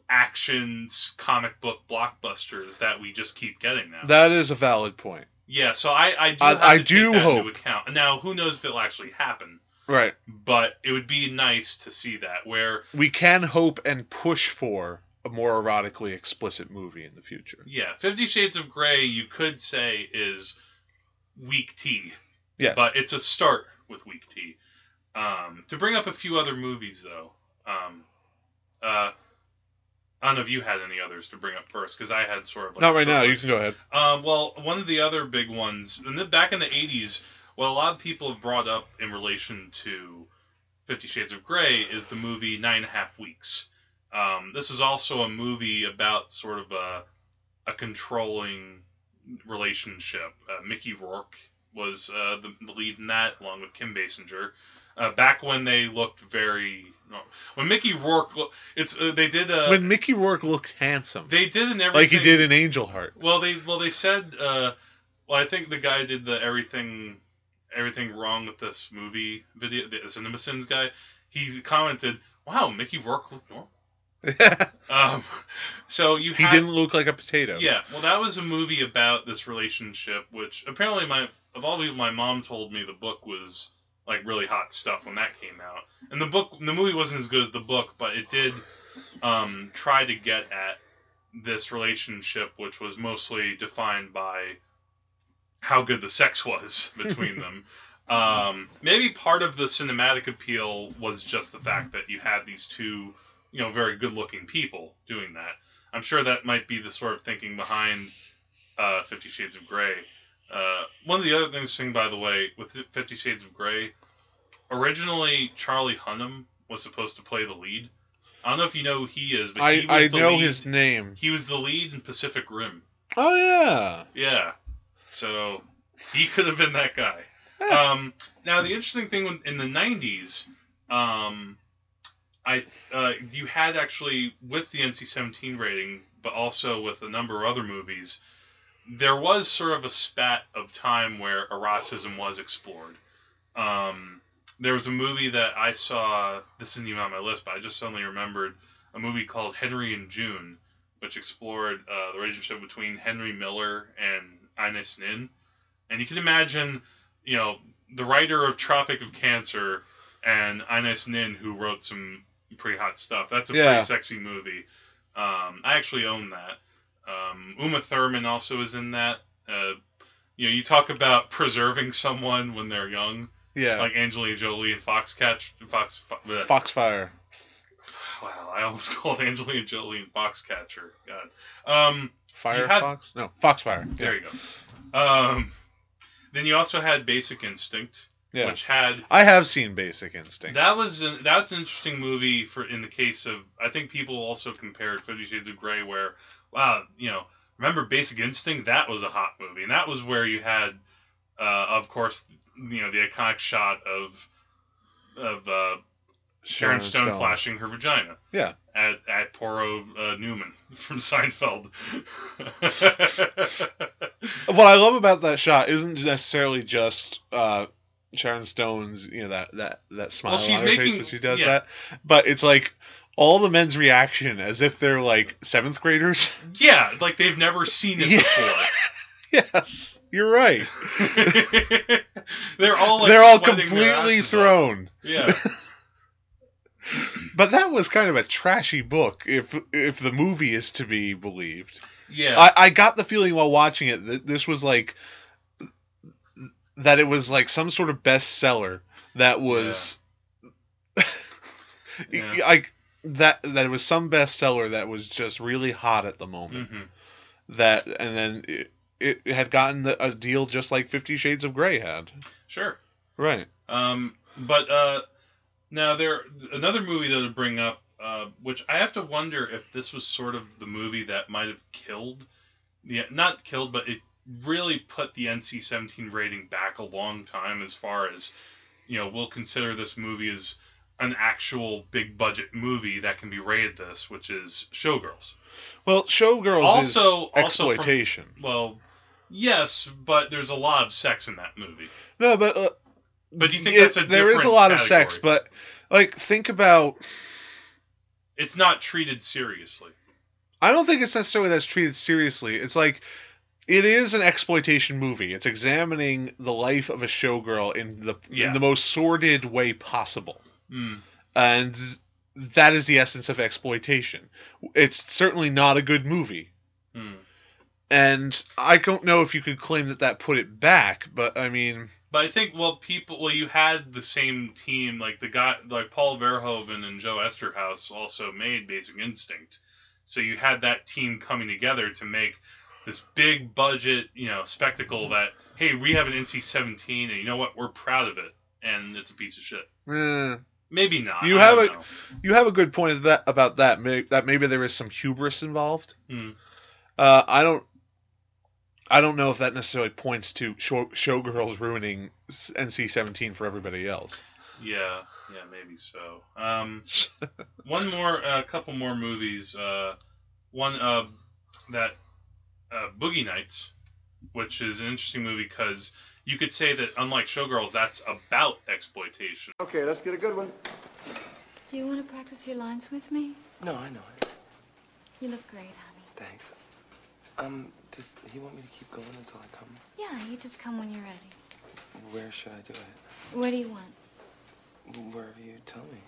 actions comic book blockbusters that we just keep getting now. That is a valid point. yeah, so I, I do I- I do hope. account. Now, who knows if it'll actually happen? Right. But it would be nice to see that where We can hope and push for a more erotically explicit movie in the future. yeah, Fifty Shades of Grey you could say is weak tea. Yes. but it's a start with weak tea. Um, to bring up a few other movies, though, um, uh, I don't know if you had any others to bring up first, because I had sort of like Not right now. You can go ahead. Um, well, one of the other big ones, and then back in the '80s, what a lot of people have brought up in relation to Fifty Shades of Grey is the movie Nine and a Half Weeks. Um, this is also a movie about sort of a a controlling relationship. Uh, Mickey Rourke was uh, the, the lead in that, along with Kim Basinger. Uh, back when they looked very, when Mickey Rourke, lo- it's uh, they did a when Mickey Rourke looked handsome, they did an everything like he did in Angel Heart. well, they well they said. Uh, well, I think the guy did the everything, everything wrong with this movie video. The CinemaSins guy. He commented, "Wow, Mickey Rourke looked normal." Um, so you he had, didn't look like a potato. Yeah, well, that was a movie about this relationship, which apparently my of all people, my mom told me the book was like really hot stuff when that came out, and the book, the movie wasn't as good as the book, but it did um, try to get at this relationship, which was mostly defined by how good the sex was between them. Um, maybe part of the cinematic appeal was just the fact that you had these two, you know, very good-looking people doing that. I'm sure that might be the sort of thinking behind uh, Fifty Shades of Grey. Uh, one of the other things, thing by the way, with Fifty Shades of Grey, originally Charlie Hunnam was supposed to play the lead. I don't know if you know who he is, but I I know lead- his name. He was the lead in Pacific Rim. Oh yeah. Yeah, so he could have been that guy. um, now the interesting thing in the '90s, um, I uh, you had actually with the NC-17 rating, but also with a number of other movies, there was sort of a spat of time where eroticism was explored. Um, there was a movie that I saw. This isn't even on my list, but I just suddenly remembered a movie called Henry and June, which explored uh, the relationship between Henry Miller and Anaïs Nin. And you can imagine, you know, the writer of Tropic of Cancer and Anaïs Nin, who wrote some pretty hot stuff. That's a Yeah. pretty sexy movie. Um, I actually own that. Um, Uma Thurman also is in that. Uh, you know, you talk about preserving someone when they're young, Yeah. like Angelina Jolie and Foxcatch, Fox. Foxfire. Wow, I almost called Angelina Jolie and Foxcatcher. God. Um, Firefox? No, Foxfire. there you go. Um, then you also had Basic Instinct, Yeah. which had I have seen Basic Instinct. that was an, that's an interesting movie for in the case of I think people also compared Fifty Shades of Grey where wow you know remember Basic Instinct that was a hot movie and that was where you had uh, of course you know the iconic shot of of uh, Sharon Stone, flashing her vagina Yeah. at at poor old, uh, Newman from Seinfeld. What I love about that shot isn't necessarily just uh, Sharon Stone's, you know, that that that smile Well, she's on her face when she does yeah. that, but it's like all the men's reaction as if they're like seventh graders. yeah, like they've never seen it Yeah. before. yes, you're right. They're all like they're all completely asses off. thrown. Yeah. But that was kind of a trashy book, if if the movie is to be believed. Yeah. I, I got the feeling while watching it that this was like that it was like some sort of bestseller that was Yeah. I that that it was some bestseller that was just really hot at the moment. hmm That and then it, it had gotten the, a deal just like Fifty Shades of Grey had. Sure. Right. Um, but uh, now there another movie that would bring up, uh, which I have to wonder if this was sort of the movie that might have killed, yeah, not killed, but it really put the NC-17 rating back a long time as far as, you know, we'll consider this movie as an actual big budget movie that can be rated this, which is Showgirls. Well, Showgirls Also- is also from- exploitation. Well, yes, but there's a lot of sex in that movie. No, but uh, But do you think it- that's a there is a lot of sex, but like think about It's not treated seriously. I don't think it's necessarily that's treated seriously. It's like it is an exploitation movie. It's examining the life of a showgirl in the Yeah. in the most sordid way possible. Mm. And that is the essence of exploitation. It's certainly not a good movie. Mm. And I don't know if you could claim that that put it back, but I mean, But I think well, people well, you had the same team like the guy like Paul Verhoeven and Joe Eszterhas also made Basic Instinct, so you had that team coming together to make this big budget you know spectacle that hey we have an NC-17 and you know what we're proud of it and it's a piece of shit. eh, Maybe not. You I have a- know. you have a good point of that about that. May, that maybe there is some hubris involved. Hmm. Uh, I don't. I don't know if that necessarily points to show, showgirls ruining NC seventeen for everybody else. Yeah, yeah, maybe so. Um, one more, a couple more movies. Uh, one uh, that uh, Boogie Nights, which is an interesting movie because you could say that unlike Showgirls, that's about exploitation. Okay, let's get a good one. Do you want to practice your lines with me? No, I know it. You look great, honey. Thanks. Um, does he want me to keep going until I come? Yeah, you just come when you're ready. Where should I do it? What do you want? Wherever you tell me.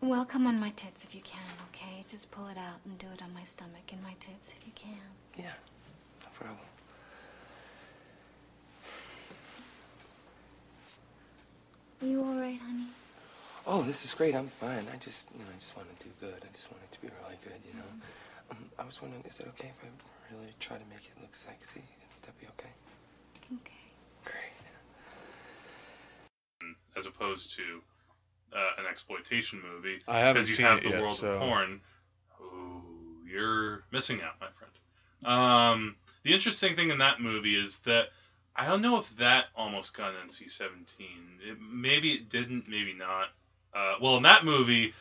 Well, come on my tits if you can, okay? Just pull it out and do it on my stomach and my tits if you can. Yeah, no problem. Are you all right, honey? Oh, this is great. I'm fine. I just, you know, I just want to do good. I just want it to be really good, you know. Um, I was wondering, is it okay if I really try to make it look sexy? Would that be okay? Okay. Great. as opposed to uh, an exploitation movie. I haven't because you seen have it the yet, world so- of porn. Ooh, you're missing out, my friend. Um, the interesting thing in that movie is that I don't know if that almost got an NC-17. It, maybe it didn't, maybe not. Uh, well, in that movie,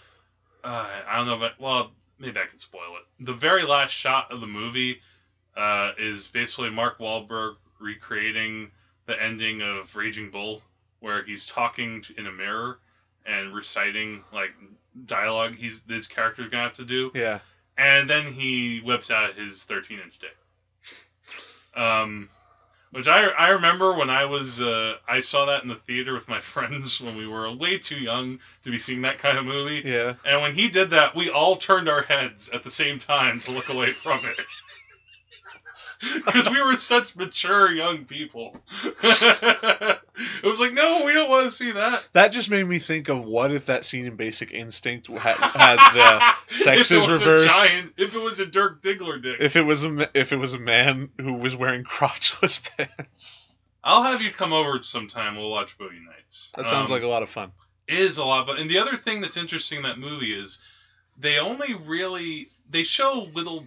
uh, I don't know if I, well, maybe I can spoil it. The very last shot of the movie uh, is basically Mark Wahlberg recreating the ending of Raging Bull, where he's talking in a mirror and reciting like dialogue he's his character's gonna have to do, Yeah. And then he whips out his 13 inch dick. Um, Which I I remember when I was uh, I saw that in the theater with my friends when we were way too young to be seeing that kind of movie. Yeah. And when he did that, we all turned our heads at the same time to look away from it. Because we were such mature young people. it was like, no, we don't want to see that. That just made me think of what if that scene in Basic Instinct ha- had the sexes reversed. Giant, if it was a Dirk Diggler dick. If it was a if it was a man who was wearing crotchless pants, I'll have you come over sometime. We'll watch Boogie Nights. that sounds Um, like a lot of fun. It is a lot, but and the other thing that's interesting in that movie is they only really they show little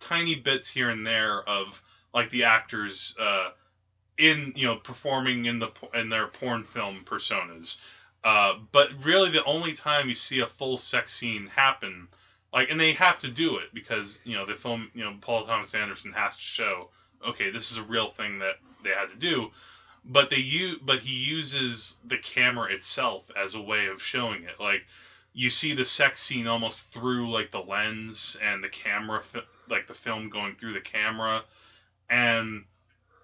tiny bits here and there of like the actors uh, in you know performing in the in their porn film personas. Uh, but really, the only time you see a full sex scene happen, like, and they have to do it because you know the film, you know, Paul Thomas Anderson has to show, okay, this is a real thing that they had to do but they use but he uses the camera itself as a way of showing it like you see the sex scene almost through like the lens and the camera like the film going through the camera and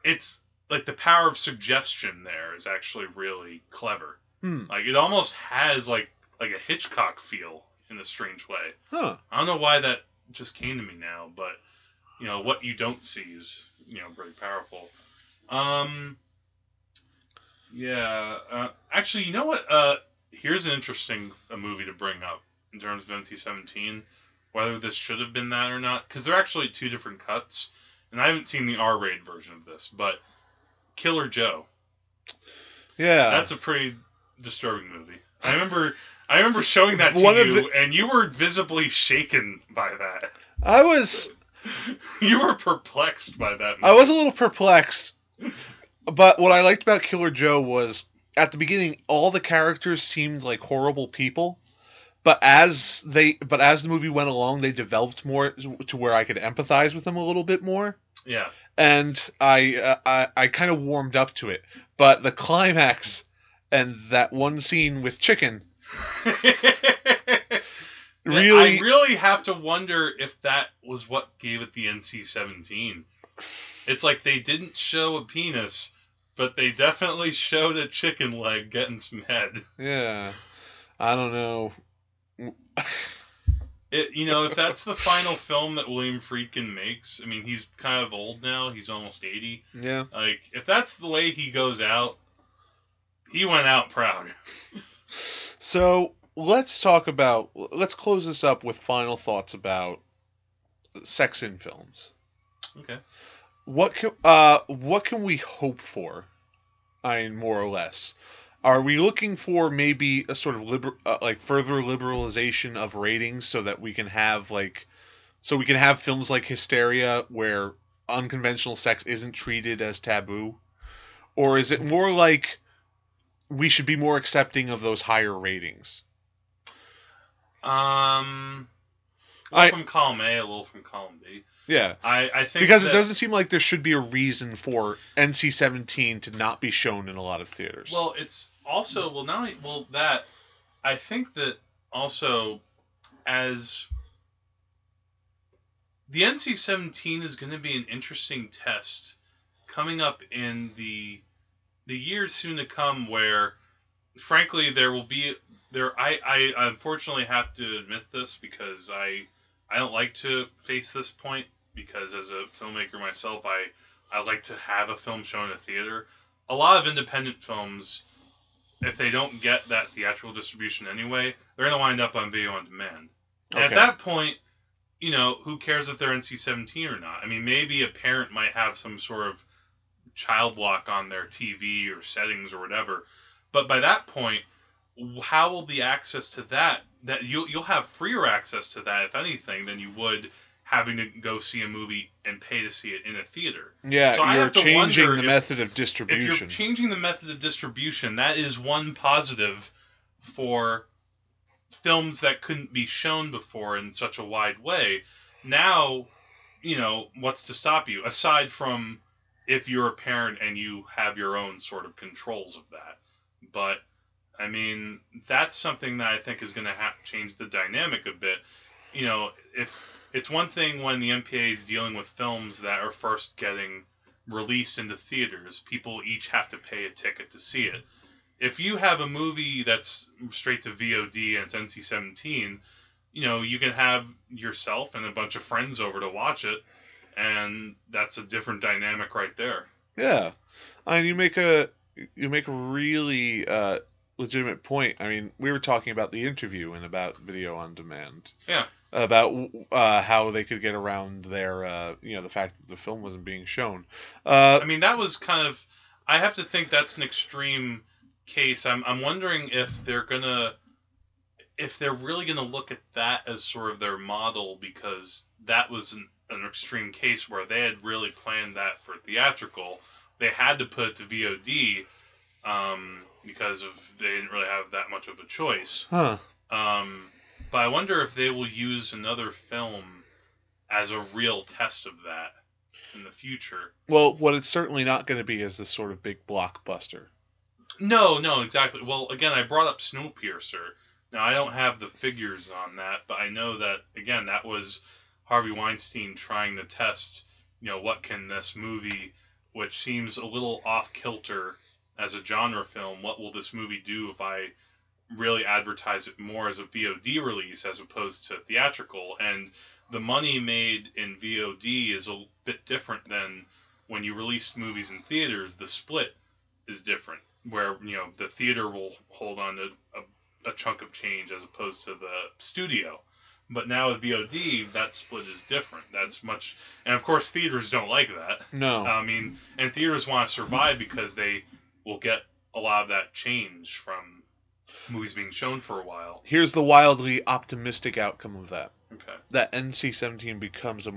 it's like the power of suggestion there is actually really clever Hmm. like it almost has like like a hitchcock feel in a strange way Huh. i don't know why that just came to me now but you know what you don't see is you know very powerful um yeah. Uh, actually, you know what? Uh, here's an interesting uh, movie to bring up in terms of NC-17. Whether this should have been that or not, because they're actually two different cuts, and I haven't seen the R-rated version of this. But Killer Joe, Yeah. that's a pretty disturbing movie. I remember, I remember showing that to One you, the- and you were visibly shaken by that. I was You were perplexed by that. Movie. I was a little perplexed, but what I liked about Killer Joe was at the beginning all the characters seemed like horrible people, but as they but as the movie went along, they developed more to where I could empathize with them a little bit more, Yeah. and I uh, I, I kind of warmed up to it. But the climax and that one scene with chicken really I really have to wonder if that was what gave it the NC-17. It's like they didn't show a penis, but they definitely showed a chicken leg getting some head. yeah, I don't know. It, you know, if that's the final film that William Friedkin makes, I mean, he's kind of old now. He's almost 80. Yeah. Like, if that's the way he goes out, he went out proud. So let's talk about. Let's close this up with final thoughts about sex in films. Okay. What can uh what can we hope for? I mean, more or less. Are we looking for maybe a sort of liber- uh, like further liberalization of ratings so that we can have like so we can have films like Hysteria where unconventional sex isn't treated as taboo? Or is it more like we should be more accepting of those higher ratings? Um, little I- from column A, a little from column B. Yeah. I, I think Because it doesn't seem like there should be a reason for NC-17 to not be shown in a lot of theaters. Well, it's also well now. Well, that I think that also as the NC-17 is going to be an interesting test coming up in the the years soon to come, where frankly there will be there. I I unfortunately have to admit this because I I don't like to face this point because as a filmmaker myself, I I like to have a film shown in a theater. A lot of independent films, if they don't get that theatrical distribution anyway, they're gonna wind up on video on demand. And at that point, you know, who cares if they're NC-17 or not? I mean, maybe a parent might have some sort of child lock on their TV or settings or whatever, but by that point, how will the access to that that you'll you'll have freer access to that if anything than you would having to go see a movie and pay to see it in a theater. yeah, so you're changing the if- method of distribution. If you're changing the method of distribution, that is one positive for films that couldn't be shown before in such a wide way. Now, you know, what's to stop you aside from if you're a parent and you have your own sort of controls of that. But I mean, that's something that I think is going to have change the dynamic a bit. You know, if it's one thing when the MPA is dealing with films that are first getting released into theaters, people each have to pay a ticket to see it. If you have a movie that's straight to VOD and it's NC-17, you know, you can have yourself and a bunch of friends over to watch it, and that's a different dynamic right there. Yeah, I mean, you make a you make a really uh, legitimate point. I mean, we were talking about the interview and about video on demand. Yeah. About uh, how they could get around their, uh, you know, the fact that the film wasn't being shown. Uh, I mean, that was kind of. I have to think that's an extreme case. I'm I'm wondering if they're gonna, if they're really gonna look at that as sort of their model because that was an, an extreme case where they had really planned that for theatrical. They had to put it to VOD um, because of they didn't really have that much of a choice. huh. Um, but I wonder if they will use another film as a real test of that in the future. Well, what it's certainly not going to be is this sort of big blockbuster. No, no, exactly. Well, again, I brought up Snowpiercer. Now I don't have the figures on that, but I know that again that was Harvey Weinstein trying to test, you know, what can this movie, which seems a little off kilter as a genre film, what will this movie do if I really advertise it more as a VOD release as opposed to theatrical? And the money made in VOD is a bit different than when you release movies in theaters. The split is different, where you know the theater will hold on to a, a chunk of change as opposed to the studio. But now with VOD, that split is different. That's much, and of course theaters don't like that. No. I mean, and theaters want to survive because they will get a lot of that change from movies being shown for a while. Here's the wildly optimistic outcome of that. Okay. That NC-17 becomes a,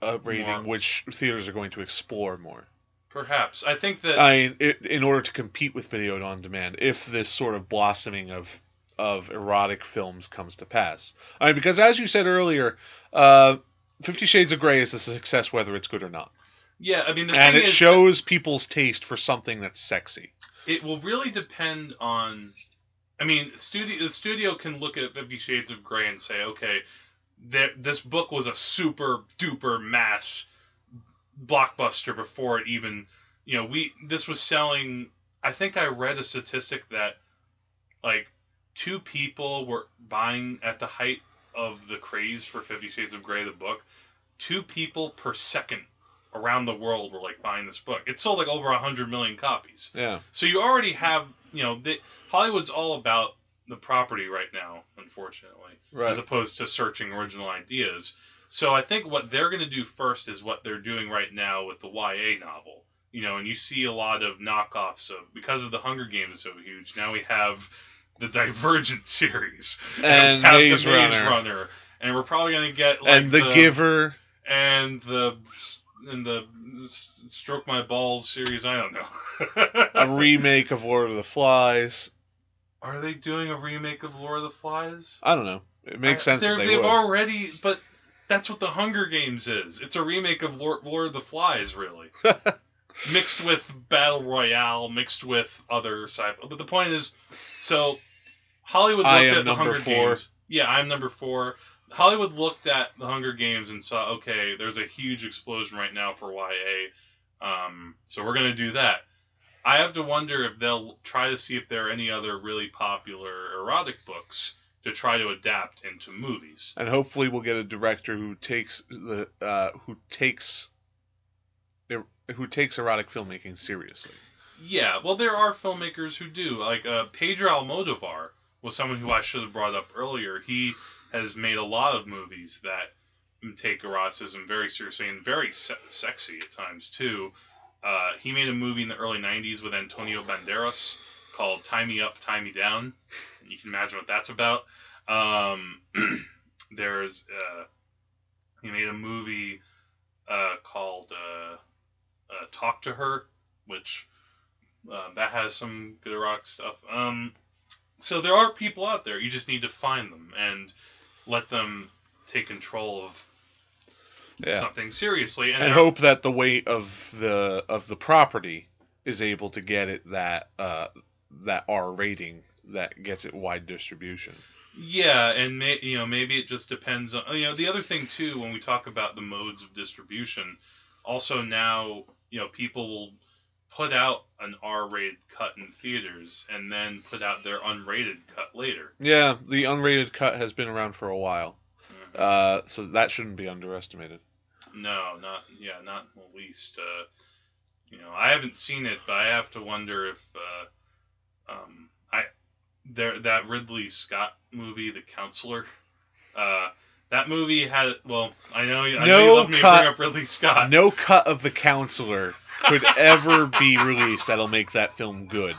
a rating More. which theaters are going to explore more. Perhaps. I think that I it, in order to compete with video on demand, if this sort of blossoming of of erotic films comes to pass. I mean, because as you said earlier, uh, Fifty Shades of Grey is a success whether it's good or not, yeah, I mean the and it shows people's taste for something that's sexy. it will really depend on I mean, studio the studio can look at Fifty Shades of Grey and say, okay, that this book was a super duper mass blockbuster before it even, you know, we this was selling. I think I read a statistic that like two people were buying at the height of the craze for Fifty Shades of Grey, the book. Two people per second around the world were like buying this book. It sold like over a hundred million copies. Yeah, So you already have, you know, they, Hollywood's all about the property right now, unfortunately, right. as opposed to searching original ideas. So I think what they're going to do first is what they're doing right now with the YA novel. You know, and you see a lot of knockoffs of because of the Hunger Games is so huge. Now we have the Divergent series And have Maze the Maze Runner. Runner, and we're probably going to get like and the, Giver. and the and the Stroke My Balls series. I don't know. a remake of Lord of the Flies. Are they doing a remake of Lord of the Flies? I don't know. It makes I- sense they They've would. already, but that's what the Hunger Games is. It's a remake of Lord, Lord of the Flies, really, mixed with Battle Royale, mixed with other sci. But the point is, so Hollywood looked at the Hunger four. Games. Yeah, I'm number four. Hollywood looked at the Hunger Games and saw, okay, there's a huge explosion right now for YA, um, so we're gonna do that. I have to wonder if they'll try to see if there are any other really popular erotic books to try to adapt into movies. and hopefully we'll get a director who takes the uh, who takes who takes erotic filmmaking seriously. Yeah, well, there are filmmakers who do. Like uh, Pedro Almodovar was someone who I should have brought up earlier. He has made a lot of movies that take eroticism very seriously and very se- sexy at times too. Uh, he made a movie in the early '90s with Antonio Banderas called "Tie Me Up, Tie Me Down." You can imagine what that's about. Um, there's uh, he made a movie uh, called uh, uh, "Talk to Her," which uh, that has some good rock stuff. Um, so there are people out there. You just need to find them and let them take control of Yeah. something seriously. And, and hope that the weight of the of the property is able to get it that uh, that R rating that gets it wide distribution. Yeah, and may, you know maybe it just depends on you know the other thing too when we talk about the modes of distribution. Also now you know people will put out an R-rated cut in theaters and then put out their unrated cut later. Yeah, the unrated cut has been around for a while, Mhm. uh, so that shouldn't be underestimated. No, not yeah, not in the least. Uh, you know, I haven't seen it, but I have to wonder if uh, um, I there that Ridley Scott movie, The Counselor. That movie had well, I know, I know No you love me to cut- bring up Ridley Scott. No cut of the counselor could ever be released that'll make that film good.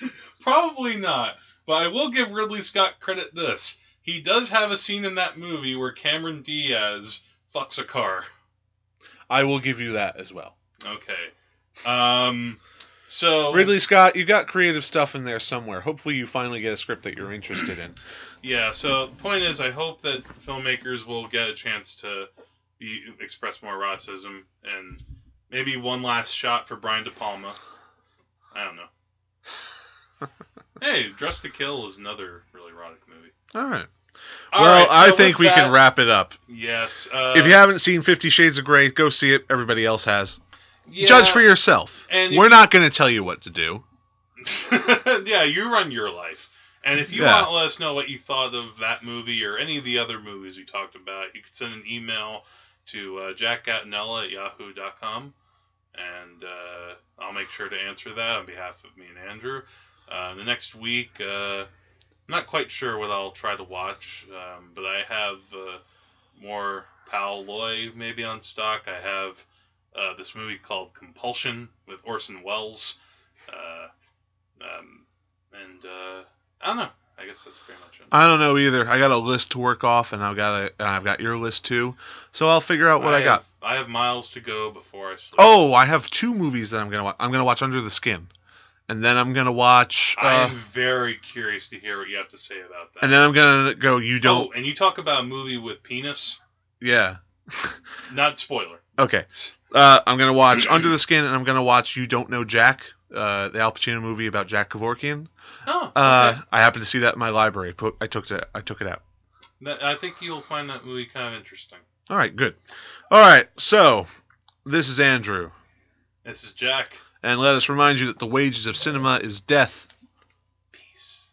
Probably not. But I will give Ridley Scott credit this. He does have a scene in that movie where Cameron Diaz fucks a car. I will give you that as well. Okay. Um so Ridley Scott, you got creative stuff in there somewhere. Hopefully, you finally get a script that you're interested in. Yeah, so the point is I hope that filmmakers will get a chance to be, express more eroticism and maybe one last shot for Brian De Palma. I don't know. hey, Dressed to Kill is another really erotic movie. All right. All well, right, I so think we can wrap it up. Yes. Uh, if you haven't seen Fifty Shades of Grey, go see it. Everybody else has. yeah, Judge for yourself. And We're you- not going to tell you what to do. yeah, you run your life. And if you Yeah. want to let us know what you thought of that movie or any of the other movies we talked about, you can send an email to uh, jackgattanella at yahoo.com. And uh, I'll make sure to answer that on behalf of me and Andrew. Uh, the next week, uh, I'm not quite sure what I'll try to watch, um, but I have uh, more Pal Loy maybe on stock. I have uh, this movie called Compulsion with Orson Welles. Uh, um, and uh, I don't know. I guess that's pretty much it. I don't know either. I got a list to work off, and I've got a, and I've got your list too. So I'll figure out what I, got. have- I have miles to go before I sleep. Oh, I have two movies that I'm gonna watch. I'm gonna watch Under the Skin, and then I'm gonna watch. I Uh, am very curious to hear what you have to say about that. and then I'm gonna go. You don't. Oh, and you talk about a movie with penis. Yeah. Not spoiler. Okay. Uh, I'm gonna watch Under the Skin, and I'm gonna watch You Don't Know Jack, uh, the Al Pacino movie about Jack Kevorkian. Oh, uh, okay. uh, I happened to see that in my library. I took it. I took it out. I think you'll find that movie kind of interesting. All right, good. All right, so this is Andrew. This is Jack. And let us remind you that the wages of cinema is death. Peace.